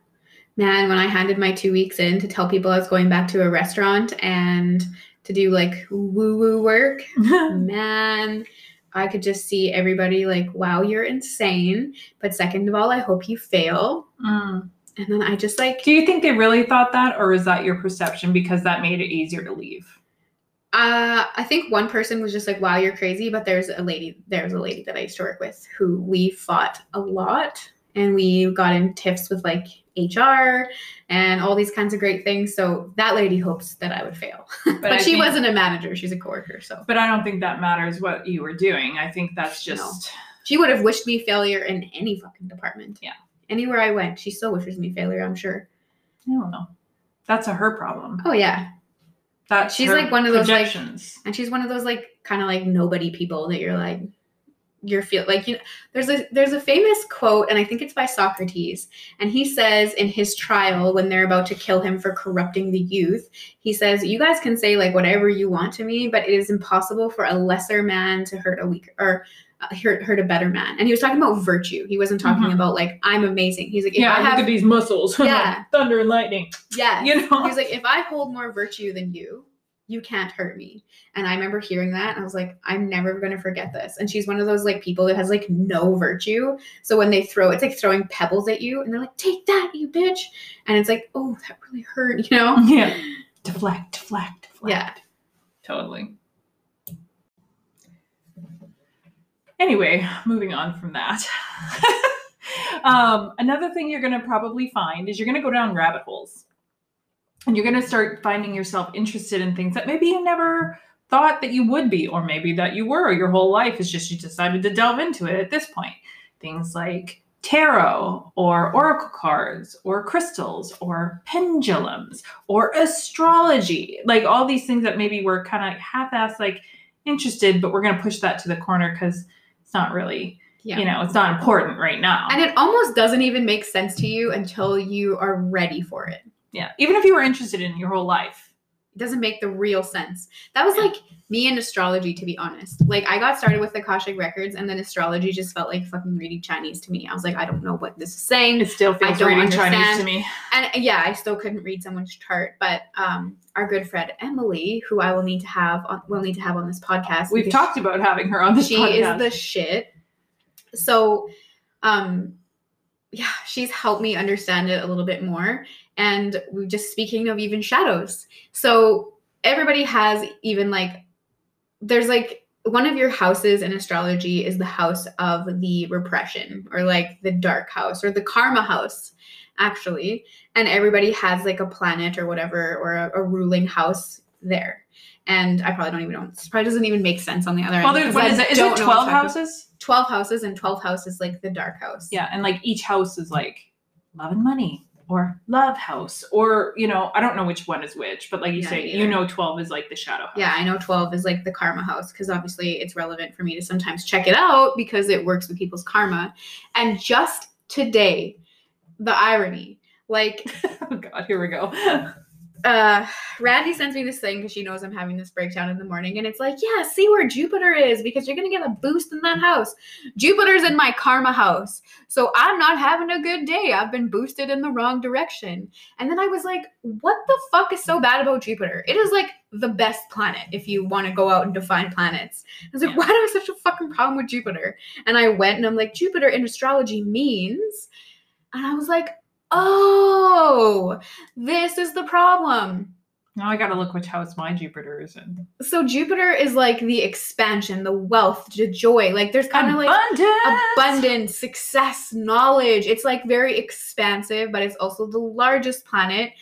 Man, when I handed my two weeks in to tell people I was going back to a restaurant and to do like woo woo work, man, I could just see everybody like, wow, you're insane. But second of all, I hope you fail. Mm. And then I just like, Do you think they really thought that, or is that your perception because that made it easier to leave? Uh, I think one person was just like, wow, you're crazy. But there's a lady, there's a lady that I used to work with who we fought a lot and we got in tiffs with like HR and all these kinds of great things. So that lady hopes that I would fail. But, I she think- wasn't a manager, she's a coworker. So But I don't think that matters what you were doing. I think that's just she would have wished me failure in any fucking department. Yeah. Anywhere I went, she still wishes me failure, I'm sure. I don't know. That's a her problem. Oh yeah. That's She's like one of those, like-. And she's one of those like kind of like nobody people that you're like, you're feel like you know there's a there's a famous quote and i think it's by socrates and he says in his trial when they're about to kill him for corrupting the youth he says you guys can say like whatever you want to me but it is impossible for a lesser man to hurt a weaker or uh, hurt, hurt a better man and he was talking about virtue he wasn't talking Mhm. about like i'm amazing he's like if yeah, i have these muscles. Yeah. Thunder and lightning. yeah You know? He's like, if I hold more virtue than you, you can't hurt me. And I remember hearing that and I was like, I'm never gonna forget this. And she's one of those like people that has like no virtue. So when they throw it's like throwing pebbles at you and they're like, take that, you bitch. And it's like, oh, that really hurt, you know? yeah. Deflect, deflect, deflect. Yeah. Totally. Anyway, moving on from that. um, another thing you're going to probably find is you're going to go down rabbit holes. And you're going to start finding yourself interested in things that maybe you never thought that you would be, or maybe that you were your whole life. It's just you decided to delve into it at this point. Things like tarot, or oracle cards, or crystals, or pendulums, or astrology. Like all these things that maybe we're kind of half assed, like interested, but we're going to push that to the corner because it's not really, Yeah. you know, it's not important right now. And it almost doesn't even make sense to you until you are ready for it. yeah. Even if you were interested in your whole life. It doesn't make the real sense. That was Yeah. like me and astrology, to be honest. Like I got started with Akashic Records and then astrology just felt like fucking reading Chinese to me. I was like, I don't know what this is saying. It still feels don't reading Chinese understand. to me. and yeah, I still couldn't read someone's chart, but um, our good friend Emily, who I will need to have on, will need to have on this podcast. We've talked about having her on this She podcast. is the shit. So, um, yeah, she's helped me understand it a little bit more. And we're just speaking of even shadows. So everybody has even like, there's like one of your houses in astrology is the house of the repression or like the dark house or the karma house actually and everybody has like a planet or whatever or a, a ruling house there and i probably don't even know this probably doesn't even make sense on the other well, end there's, because what is it? Is it 12 houses? 12 houses and 12 houses like the dark house Yeah. And like each house is like love and money or love house or, you know, I don't know which one is which, but like you Yeah, say, me you know, 12 is like the shadow house. yeah i know 12 is like the karma house because obviously it's relevant for me to sometimes check it out because it works with people's karma and just today the irony like oh, God. Here we go. uh randy sends me this thing because she knows i'm having this breakdown in the morning and it's like yeah see where jupiter is because you're gonna get a boost in that house jupiter's in my karma house so i'm not having a good day i've been boosted in the wrong direction and then i was like what the fuck is so bad about jupiter it is like the best planet if you want to go out and define planets i was like Yeah. why do i have such a fucking problem with jupiter and i went and i'm like jupiter in astrology means and i was like oh this is the problem. now I got to look which house my Jupiter is in. So Jupiter is like the expansion, the wealth, the joy. Like there's kind of like Abundance. abundance, success, knowledge. It's like very expansive, but it's also the largest planet.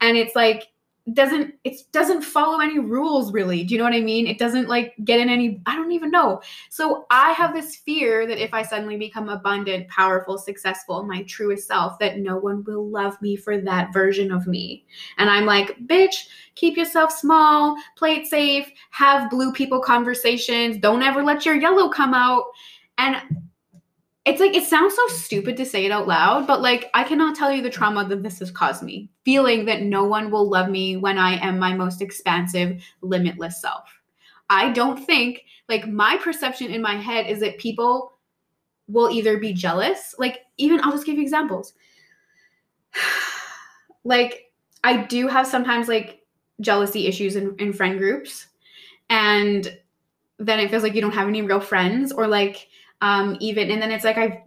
And it's like doesn't it doesn't follow any rules really. Do you know what I mean? It doesn't like get in any I don't even know. So I have this fear that if I suddenly become abundant, powerful, successful, my truest self, that no one will love me for that version of me. And I'm like, bitch, keep yourself small, play it safe, have blue people conversations, don't ever let your yellow come out. And it's like it sounds so stupid to say it out loud, but like I cannot tell you the trauma that this has caused me. Feeling that no one will love me when I am my most expansive, limitless self. I don't think like my perception in my head is that people will either be jealous, like even I'll just give you examples. like I do have sometimes like jealousy issues in, in friend groups and then it feels like you don't have any real friends or like um even and then it's like I've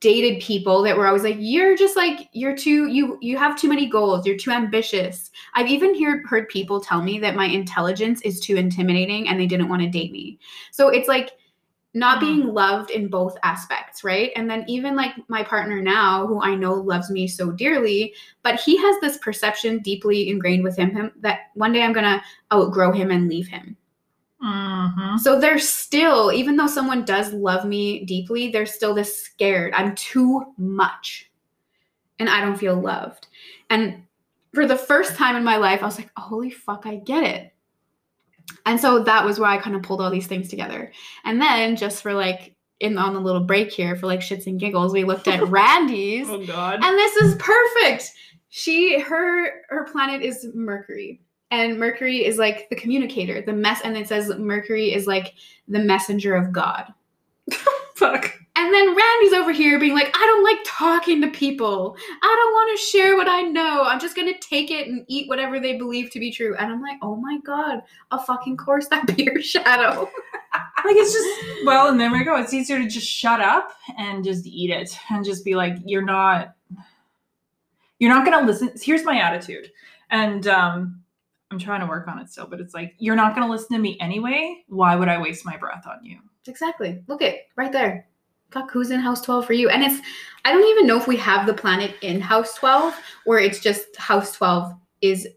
dated people that were always like you're just like you're too you you have too many goals. You're too ambitious. I've even heard heard people tell me that my intelligence is too intimidating and they didn't want to date me. So it's like not Hmm. being loved in both aspects right? And then even like my partner now who i know loves me so dearly but he has this perception deeply ingrained with him, him that one day i'm gonna outgrow him and leave him Mhm. so they're still, even though someone does love me deeply, they're still this scared. I'm too much. And I don't feel loved. And for the first time in my life, I was like, holy fuck, I get it. And so that was where I kind of pulled all these things together. And then just for like in on the little break here for like shits and giggles, we looked at Randy's, Oh God. and this is perfect. She her her planet is Mercury. And Mercury is like the communicator, the mess, and it says Mercury is like the messenger of God. Fuck. And then Randy's over here being like, I don't like talking to people. I don't want to share what I know. I'm just gonna take it and eat whatever they believe to be true. And I'm like, oh my god, a fucking course that be your shadow. Like it's just well, and there we go. It's easier to just shut up and just eat it and just be like, you're not you're not gonna listen. Here's my attitude. And um I'm trying to work on it still, but it's like you're not gonna listen to me anyway. Why would I waste my breath on you? Exactly. Look it right there. Fuck, who's in house 12 for you? And it's, I don't even know if we have the planet in house 12 or it's just house 12 is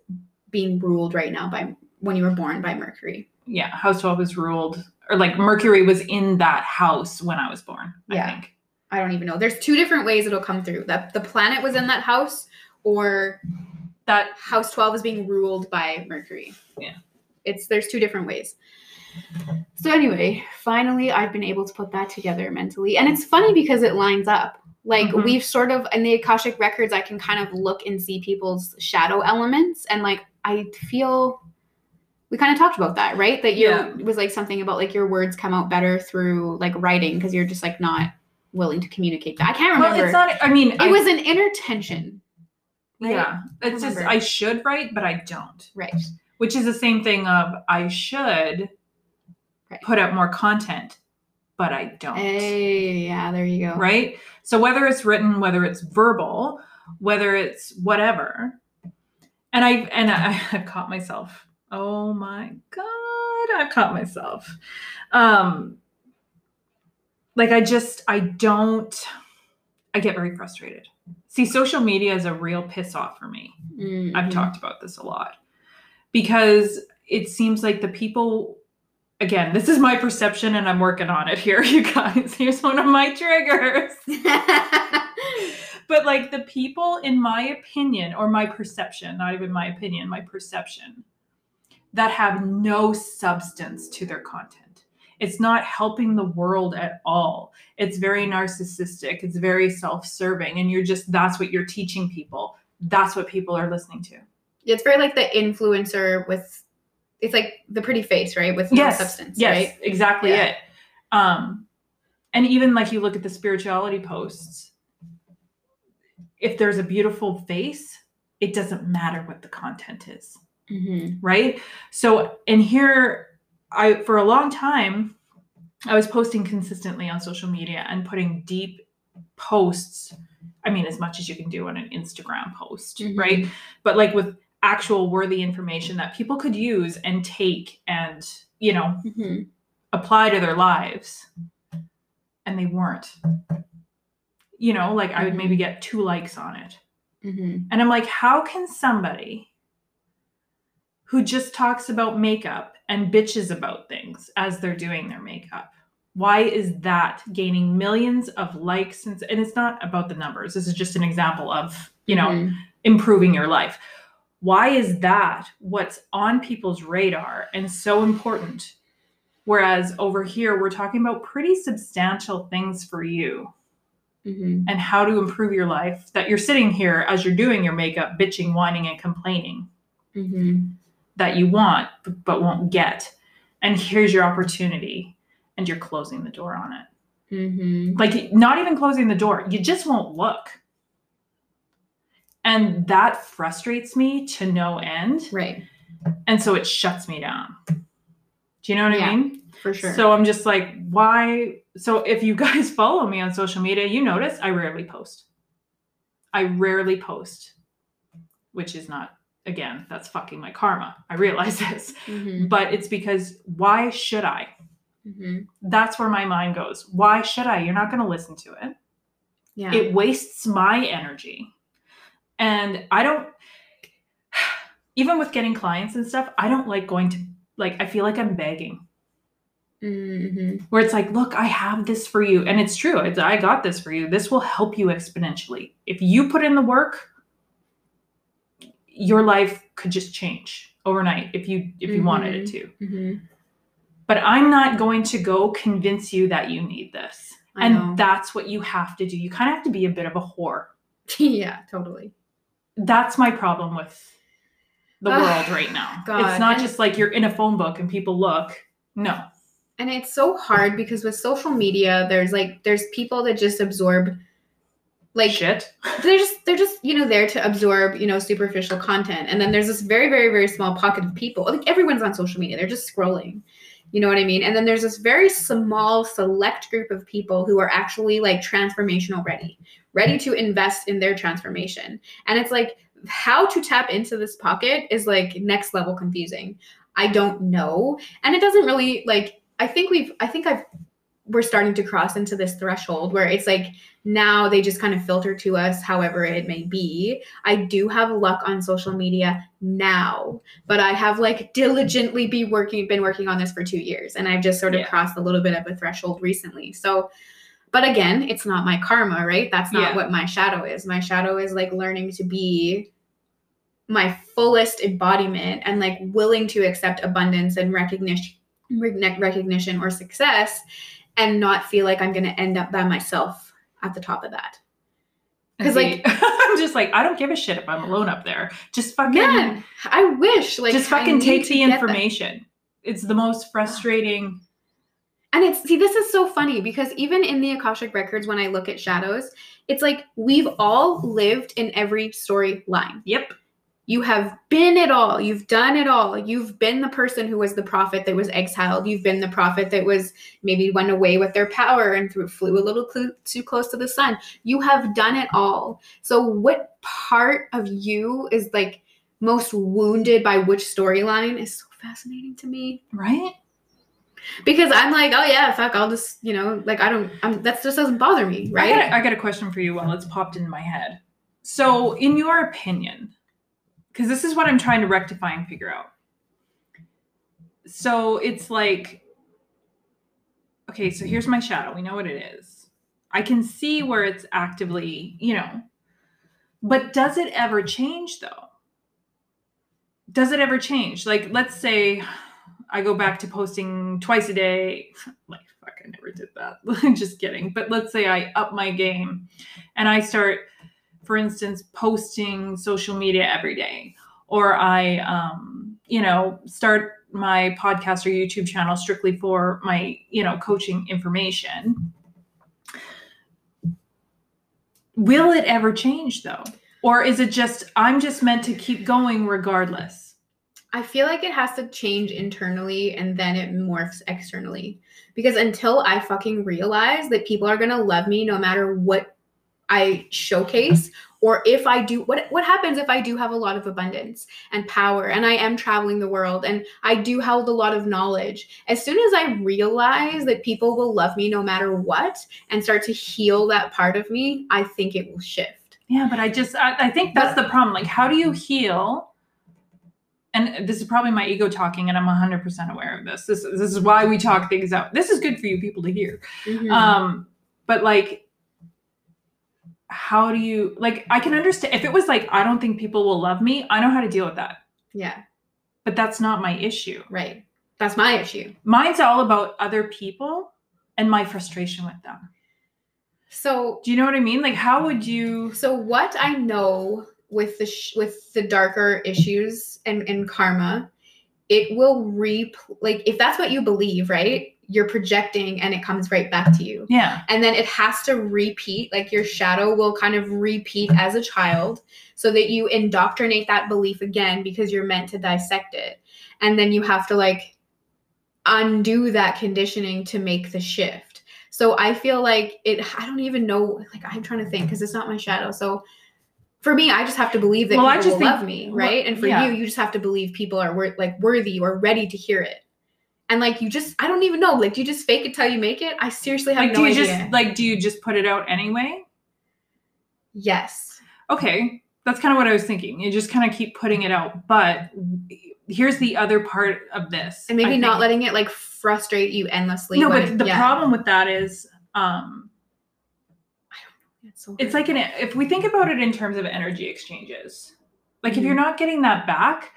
being ruled right now by when you were born by Mercury. Yeah, House 12 is ruled or like Mercury was in that house when I was born, Yeah. I think. I don't even know. There's two different ways it'll come through that the planet was in that house or That house 12 is being ruled by Mercury. Yeah. It's there's two different ways. So anyway, finally I've been able to put that together mentally. And it's funny because it lines up. Like Mhm. we've sort of in the Akashic records I can kind of look and see people's shadow elements and like I feel we kind of talked about that, right? That you Yeah. was like something about like your words come out better through like writing because you're just like not willing to communicate that. I can't remember. well, it's not I mean it I- was an inner tension. Right? yeah. It's just. I should write, but I don't. Right. which is the same thing of I should Right. put out more content, but I don't. Hey, yeah, there you go. Right? So whether it's written, whether it's verbal, whether it's whatever. And I and I, I've caught myself. Oh my god, I've caught myself. Um like I just I don't I get very frustrated. See, social media is a real piss off for me. I've Mhm. talked about this a lot because it seems like the people again this is my perception and i'm working on it here you guys here's one of my triggers but like the people in my opinion or my perception not even my opinion my perception that have no substance to their content it's not helping the world at all. It's very narcissistic. It's very self-serving. And you're just that's what you're teaching people. That's what people are listening to. It's very like the influencer with it's like the pretty face, right? With no yes. substance, yes. right? exactly Yeah. it. Um and even like you look at the spirituality posts. If there's a beautiful face it doesn't matter what the content is. Mm-hmm. right? So and here i for a long time i was posting consistently on social media and putting deep posts i mean as much as you can do on an instagram post Mhm. right but like with actual worthy information that people could use and take and you know Mm-hmm. apply to their lives and they weren't you know like i would maybe get two likes on it Mm-hmm. and i'm like how can somebody who just talks about makeup and bitches about things as they're doing their makeup why is that gaining millions of likes and, and it's not about the numbers this is just an example of you know Mm-hmm. improving your life. Why is that what's on people's radar and so important? Whereas over here, we're talking about pretty substantial things for you Mm-hmm. and how to improve your life. That you're sitting here as you're doing your makeup, bitching, whining, and complaining Mm-hmm. That you want but, won't get. And here's your opportunity, and you're closing the door on it. Mm-hmm. Like, not even closing the door, you just won't look. And that frustrates me to no end. Right. and so it shuts me down. Do you know what Yeah, I mean? For sure. So I'm just like, why? So if you guys follow me on social media, you notice I rarely post. I rarely post, which is not, again, that's fucking my karma. I realize this, mm-hmm. but it's because why should I? Mm-hmm. That's where my mind goes. Why should I? You're not going to listen to it. Yeah. It wastes my energy. And I don't, even with getting clients and stuff, I don't like going to, like, I feel like I'm begging mm-hmm. where it's like, look, I have this for you. And it's true. It's, I got this for you. This will help you exponentially. If you put in the work, your life could just change overnight if you if you wanted it to. Mm-hmm. but I'm not going to go convince you that you need this. I and know. that's what you have to do. You kind of have to be a bit of a whore. yeah, totally. That's my problem with the world right now. God, It's not and- just like you're in a phone book and people look. No. And it's so hard because with social media, there's like there's people that just absorb like Shit. they're just they're just you know there to absorb you know superficial content. And then there's this very very very small pocket of people. Like everyone's on social media. They're just scrolling. You know what i mean? And then there's this very small select group of people who are actually like transformational ready ready to invest in their transformation. And it's like how to tap into this pocket is like next level confusing. I don't know. And it doesn't really like i think we've i think i've we're starting to cross into this threshold where it's like now they just kind of filter to us however it may be i do have luck on social media now but i have like diligently be working been working on this for two years and i've just sort of Yeah. crossed a little bit of a threshold recently so but again it's not my karma right that's not Yeah. what my shadow is my shadow is like learning to be my fullest embodiment and like willing to accept abundance and recognition recognition or success and not feel like i'm going to end up by myself at the top of that. Because like I'm just like, I don't give a shit if I'm alone up there. Just fucking Man, I wish like just fucking take the information. It's the most frustrating. And it's see, this is so funny because even in the Akashic records, when I look at shadows, it's like we've all lived in every storyline. Yep. You have been it all. You've done it all. You've been the person who was the prophet that was exiled. You've been the prophet that was maybe went away with their power and threw, flew a little cl- too close to the sun. You have done it all. So, what part of you is like most wounded by which storyline is so fascinating to me Right? because I'm like, oh yeah, fuck, I'll just you know, like I don't, I'm that just doesn't bother me, I right? got, a, I got a question for you while it's popped in my head. So, in your opinion, because this is what I'm trying to rectify and figure out. So, it's like, okay, so here's my shadow. We know what it is. I can see where it's actively, you know, but does it ever change though? Does it ever change? Like, let's say I go back to posting twice a day. Like, fuck, I never did that. Just kidding. But let's say I up my game and I start, for instance, posting social media every day, or I, um, you know, start my podcast or YouTube channel strictly for my, you know, coaching information. Will it ever change though? Or is it just, I'm just meant to keep going regardless? I feel like it has to change internally and then it morphs externally. Because until I fucking realize that people are gonna love me no matter what I showcase, or if I do what what happens if I do have a lot of abundance and power and I am traveling the world and I do hold a lot of knowledge. As soon as I realize that people will love me no matter what and start to heal that part of me, I think it will shift. Yeah, but I just I, I think that's the problem. Like, how do you heal? And this is probably my ego talking, and I'm 100% aware of this. This this is why we talk things out. This is good for you people to hear. Mhm. Um, but like, how do you like? I can understand if it was like I don't think people will love me. I know how to deal with that, yeah, but that's not my issue. right. That's my issue. Mine's all about other people and my frustration with them. So Do you know what I mean? Like, how would you? So what I know with the sh- with the darker issues and and karma, it will reap like if that's what you believe, right? You're projecting and it comes right back to you. Yeah, And then it has to repeat, like your shadow will kind of repeat as a child so that you indoctrinate that belief again because you're meant to dissect it. And then you have to like undo that conditioning to make the shift. So I feel like it, I don't even know, like I'm trying to think because it's not my shadow. So for me, I just have to believe that Well, people I just will think- love me, well, right? And for yeah. you, you just have to believe people are wor- like worthy or ready to hear it. And like you just, I don't even know. Like, do you just fake it till you make it? I seriously have like, no do you idea. just like do you just put it out anyway? yes. okay that's kind of what i was thinking you just kind of keep putting it out but here's the other part of this and maybe not letting it like frustrate you endlessly. no but it- the yeah. problem with that is um it's, so it's like an if we think about it in terms of energy exchanges like if Mhm. you're not getting that back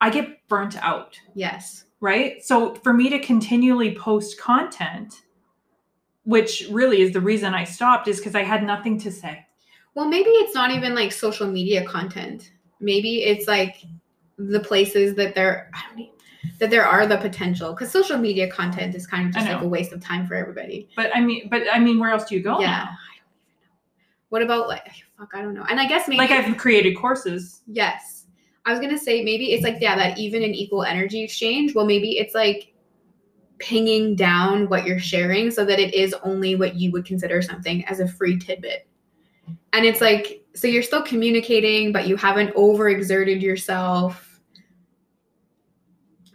i get burnt out, Yes. Right? So for me to continually post content, which really is the reason I stopped, is because I had nothing to say. Well, maybe it's not even like social media content. Maybe it's like the places that there I don't even, that there are the potential because social media content is kind of just like a waste of time for everybody. But I mean, but I mean, where else do you go? yeah. I now? don't even know. What about like fuck? I don't know. And I guess maybe Like I've created courses. yes. I was gonna say maybe it's like yeah that even and equal energy exchange. Well, maybe it's like pinging down what you're sharing so that it is only what you would consider something as a free tidbit. And it's like so you're still communicating, but you haven't overexerted yourself.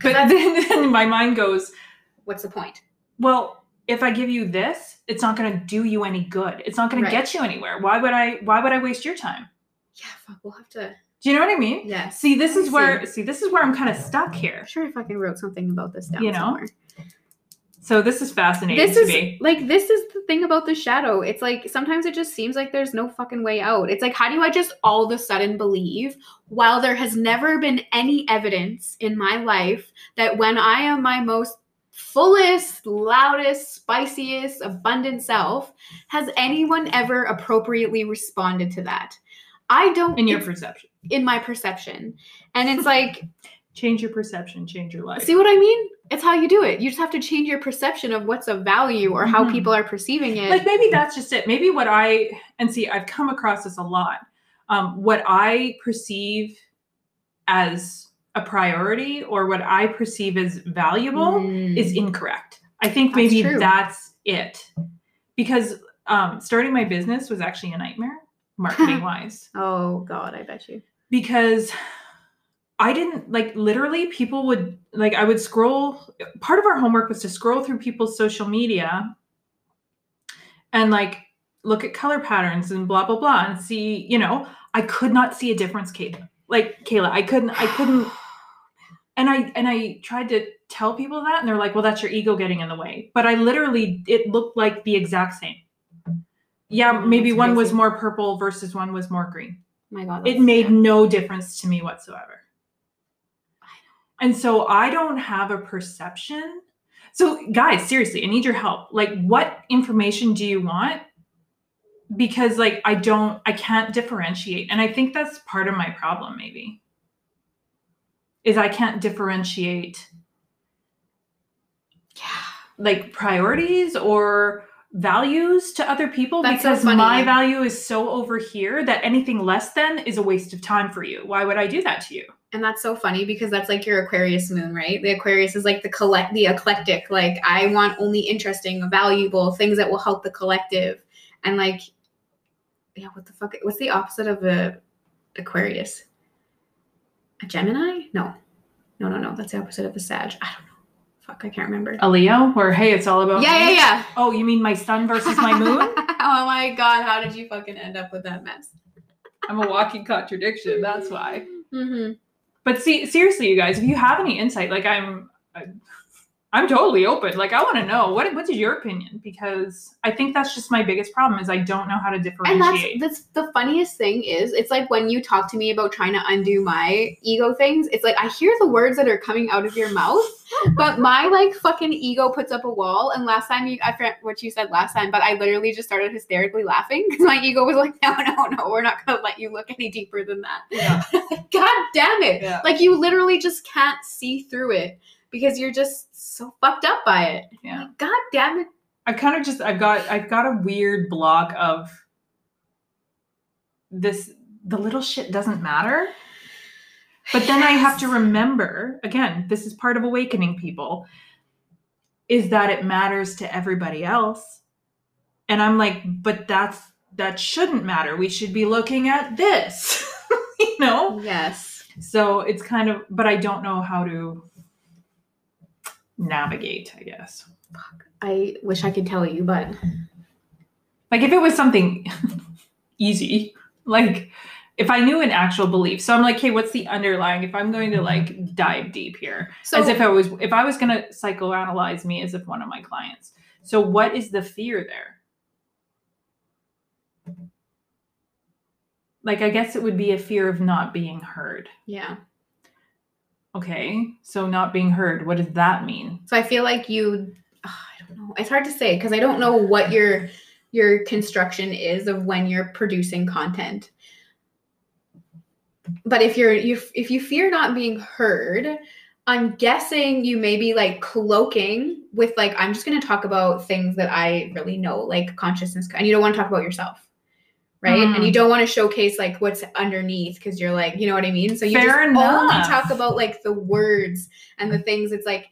But then, then my mind goes, what's the point? well, if I give you this, it's not going to do you any good. It's not going Right. to get you anywhere. Why would I? Why would I waste your time? Yeah, fuck. We'll have to. Do you know what I mean? Yeah. See, this is where see this is where I'm kind of stuck here. I'm sure I fucking wrote something about this down You know? somewhere. So this is fascinating This to is me. like this is the thing about the shadow. It's like sometimes it just seems like there's no fucking way out. It's like how do I just all of a sudden believe while there has never been any evidence in my life that when I am my most fullest, loudest, spiciest, abundant self, has anyone ever appropriately responded to that? I don't In your perception, in my perception. And it's like change your perception, change your life. See what I mean? It's how you do it. You just have to change your perception of what's of value or how Mhm. people are perceiving it. like maybe that's just it. Maybe what I and see, I've come across this a lot. Um, what I perceive as a priority or what I perceive as valuable Mm. is incorrect. I think maybe true. that's it. Because um, starting my business was actually a nightmare, marketing wise, oh god, I bet you. because I didn't like literally people would like I would scroll part of our homework was to scroll through people's social media and like look at color patterns and blah blah blah and see, you know, I could not see a difference, Kayla. Like Kayla, I couldn't I couldn't and I and I tried to tell people that and they're like, "Well, that's your ego getting in the way." But I literally it looked like the exact same. Yeah, maybe that's one was more purple versus one was more green My god. it made yeah. no difference to me whatsoever. And so I don't have a perception. So, guys, seriously, I need your help. Like, what information do you want? Because, like, I don't, I can't differentiate. And I think that's part of my problem, maybe, is I can't differentiate Yeah. like priorities or values to other people That's because funny. my value is so over here that anything less than is a waste of time for you. Why would I do that to you? And that's so funny because that's like your Aquarius moon, right? The Aquarius is like the collect the eclectic. Like I want only interesting, valuable things that will help the collective. And like yeah, what the fuck what's the opposite of a Aquarius? A Gemini? No. No, no, no. That's the opposite of a Sag. I don't know. Fuck, I can't remember. A Leo, where hey, it's all about yeah, yeah, yeah. Oh, you mean my sun versus my moon? oh my god, how did you fucking end up with that mess? I'm a walking contradiction. That's why. Mm-hmm. But see, seriously, you guys, if you have any insight, like I'm, I'm totally open. Like I want to know what what is your opinion because I think that's just my biggest problem is I don't know how to differentiate. And that's that's the funniest thing is it's like when you talk to me about trying to undo my ego things, it's like I hear the words that are coming out of your mouth, but my like fucking ego puts up a wall. And last time you I forget what you said last time, but I literally just started hysterically laughing because my ego was like, no, no, no, we're not gonna let you look any deeper than that. yeah. God damn it. Yeah. Like you literally just can't see through it because you're just so fucked up by it. Yeah. God damn it. I kind of just I've got I've got a weird block of this the little shit doesn't matter. But then I have to remember, again, this is part of awakening people, is that it matters to everybody else. And I'm like, but that's that shouldn't matter. We should be looking at this. you know? Yes. So it's kind of but I don't know how to navigate, I guess. I wish I could tell you, but Like if it was something easy, like if I knew an actual belief. So I'm like, hey, what's the underlying? If I'm going to mm-hmm. like dive deep here, so as if I was if I was going to psychoanalyze me as if one of my clients. So what is the fear there? Like I guess it would be a fear of not being heard. yeah. Okay. So not being heard, what does that mean? So I feel like you ah, I don't know. It's hard to say because I don't know what your your construction is of when you're producing content. But if you're you if you fear not being heard, I'm guessing you may be like cloaking with like I'm just going to talk about things that I really know like consciousness and you don't want to talk about yourself. Right? And you Mm. don't want to showcase like what's underneath because you're like, you know what I mean? So you Fair just only talk about like the words and the things it's like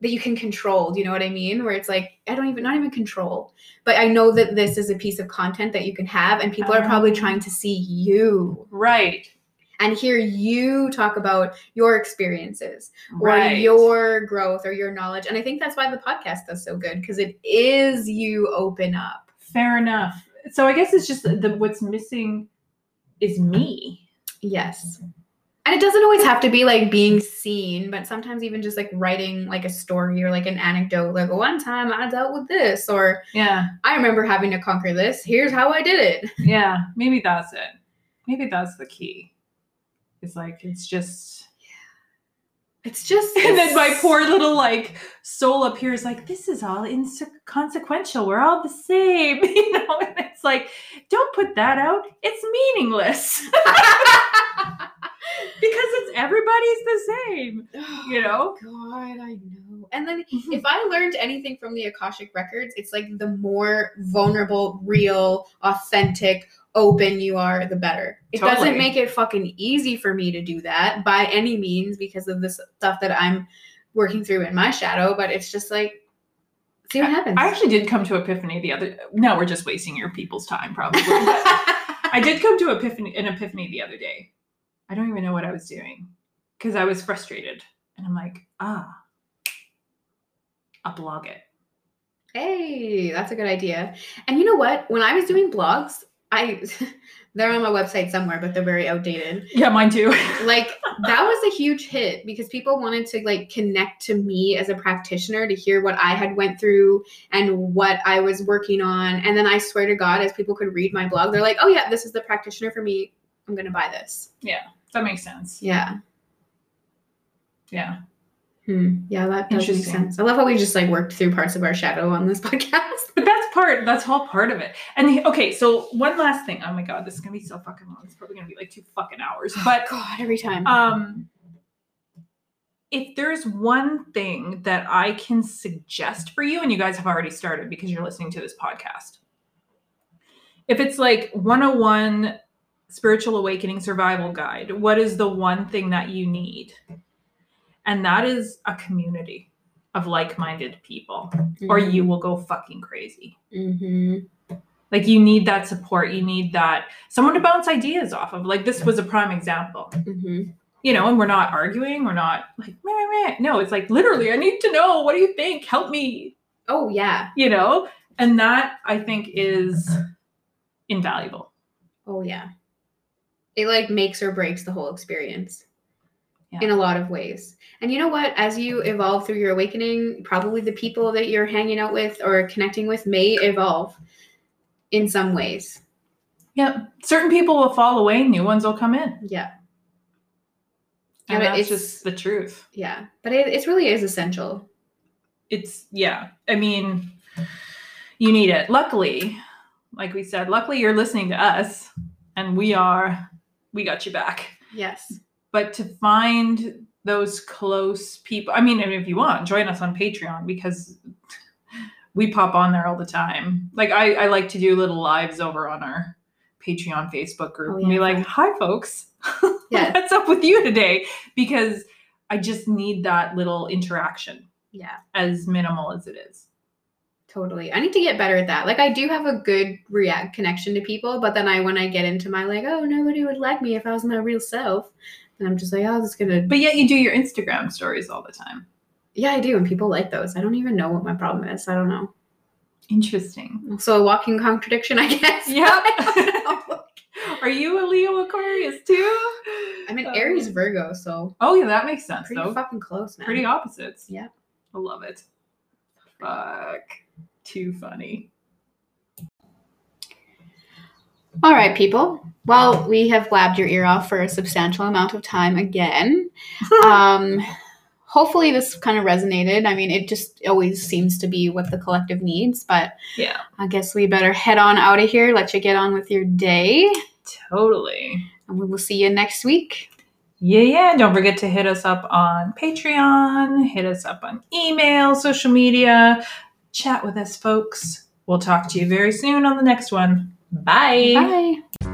that you can control. Do you know what I mean? Where it's like, I don't even, not even control, but I know that this is a piece of content that you can have, and people are probably Oh. trying to see you Right. and hear you talk about your experiences or Right. your growth or your knowledge. And I think that's why the podcast does so good because it is you open up. Fair enough. So I guess it's just the what's missing is me. Yes. And it doesn't always have to be like being seen, but sometimes even just like writing like a story or like an anecdote, like one time I dealt with this, or Yeah. I remember having to conquer this. Here's how I did it. Yeah. Maybe that's it. Maybe that's the key. It's like it's just It's just and then my poor little like soul up here is like, this is all inconsequential. We're all the same, you know. And it's like, don't put that out. It's meaningless because it's everybody's the same, oh you know. God, I know. And then mm-hmm. if I learned anything from the Akashic records, it's like the more vulnerable, real, authentic, open you are, the better. It doesn't make it fucking easy for me to do that by any means because of this stuff that I'm working through in my shadow, but it's just like see what happens. I actually did come to epiphany the other. No, we're just wasting your people's time, probably. I did come to epiphany an epiphany the other day. I don't even know what I was doing because I was frustrated, and I'm like, ah, I'll blog it. Hey, that's a good idea. And you know what? When I was doing blogs, I they're on my website somewhere, but they're very outdated. Yeah, mine too. Like that was a huge hit because people wanted to like connect to me as a practitioner to hear what I had went through and what I was working on. And then I swear to God, as people could read my blog, they're like, "Oh yeah, this is the practitioner for me. I'm gonna buy this." Yeah, that makes sense. Yeah. Yeah. Hmm. Yeah, that does make sense. I love how we just like worked through parts of our shadow on this podcast. But that's part, that's all part of it. And the- okay, so one last thing. Oh my god, this is gonna be so fucking long. It's probably gonna be like two fucking hours. But God, every time. um if there's one thing that I can suggest for you, and you guys have already started because you're listening to this podcast, if it's like 101 spiritual awakening survival guide, what is the one thing that you need? And that is a community of like minded people, or you will go fucking crazy. hmm Like, you need that support. You need that someone to bounce ideas off of. Like, this was a prime example hmm you know, and we're not arguing. We're not like, meh, meh. no, it's like literally, I need to know. What do you think? Help me, Oh yeah. you know? And that I think is invaluable. Oh yeah. It like makes or breaks the whole experience. Yeah. In a lot of ways. And you know what? As you evolve through your awakening, probably the people that you're hanging out with or connecting with may evolve in some ways. Yeah. Certain people will fall away, new ones will come in. Yeah. And that's it's- just the truth. Yeah. But it, it really is essential. It's, yeah. I mean, you need it. Luckily, like we said, luckily you're listening to us and we are, we got you back. Yes. But to find those close people i mean and if you want join us on patreon because we pop on there all the time like i, I like to do little lives over on our patreon facebook group Oh, and be like hi folks Yeah. what's up with you today because i just need that little interaction Yeah. as minimal as it is Totally. I need to get better at that. Like I do have a good react connection to people, but then I when I get into my like, oh nobody would like me if I was my real self. And I'm just like, oh, this is gonna but yet you do your instagram stories all the time Yeah, I do, and people like those. I don't even know what my problem is. I don't know. interesting So a walking contradiction, I guess. Yep. Are you a leo aquarius too I'm an Um, Aries Virgo, so Oh yeah, that makes sense pretty though. fucking close, man. Pretty opposites. Yeah. I love it. Fuck. Too funny. All right, people. Well, we have blabbed your ear off for a substantial amount of time again. um, hopefully, this kind of resonated. I mean, it just always seems to be what the collective needs, but Yeah. I guess we better head on out of here, let you get on with your day, Totally. and we will see you next week. Yeah, yeah. Don't forget to hit us up on Patreon, hit us up on email, social media. Chat with us, folks. We'll talk to you very soon on the next one. Bye. Bye.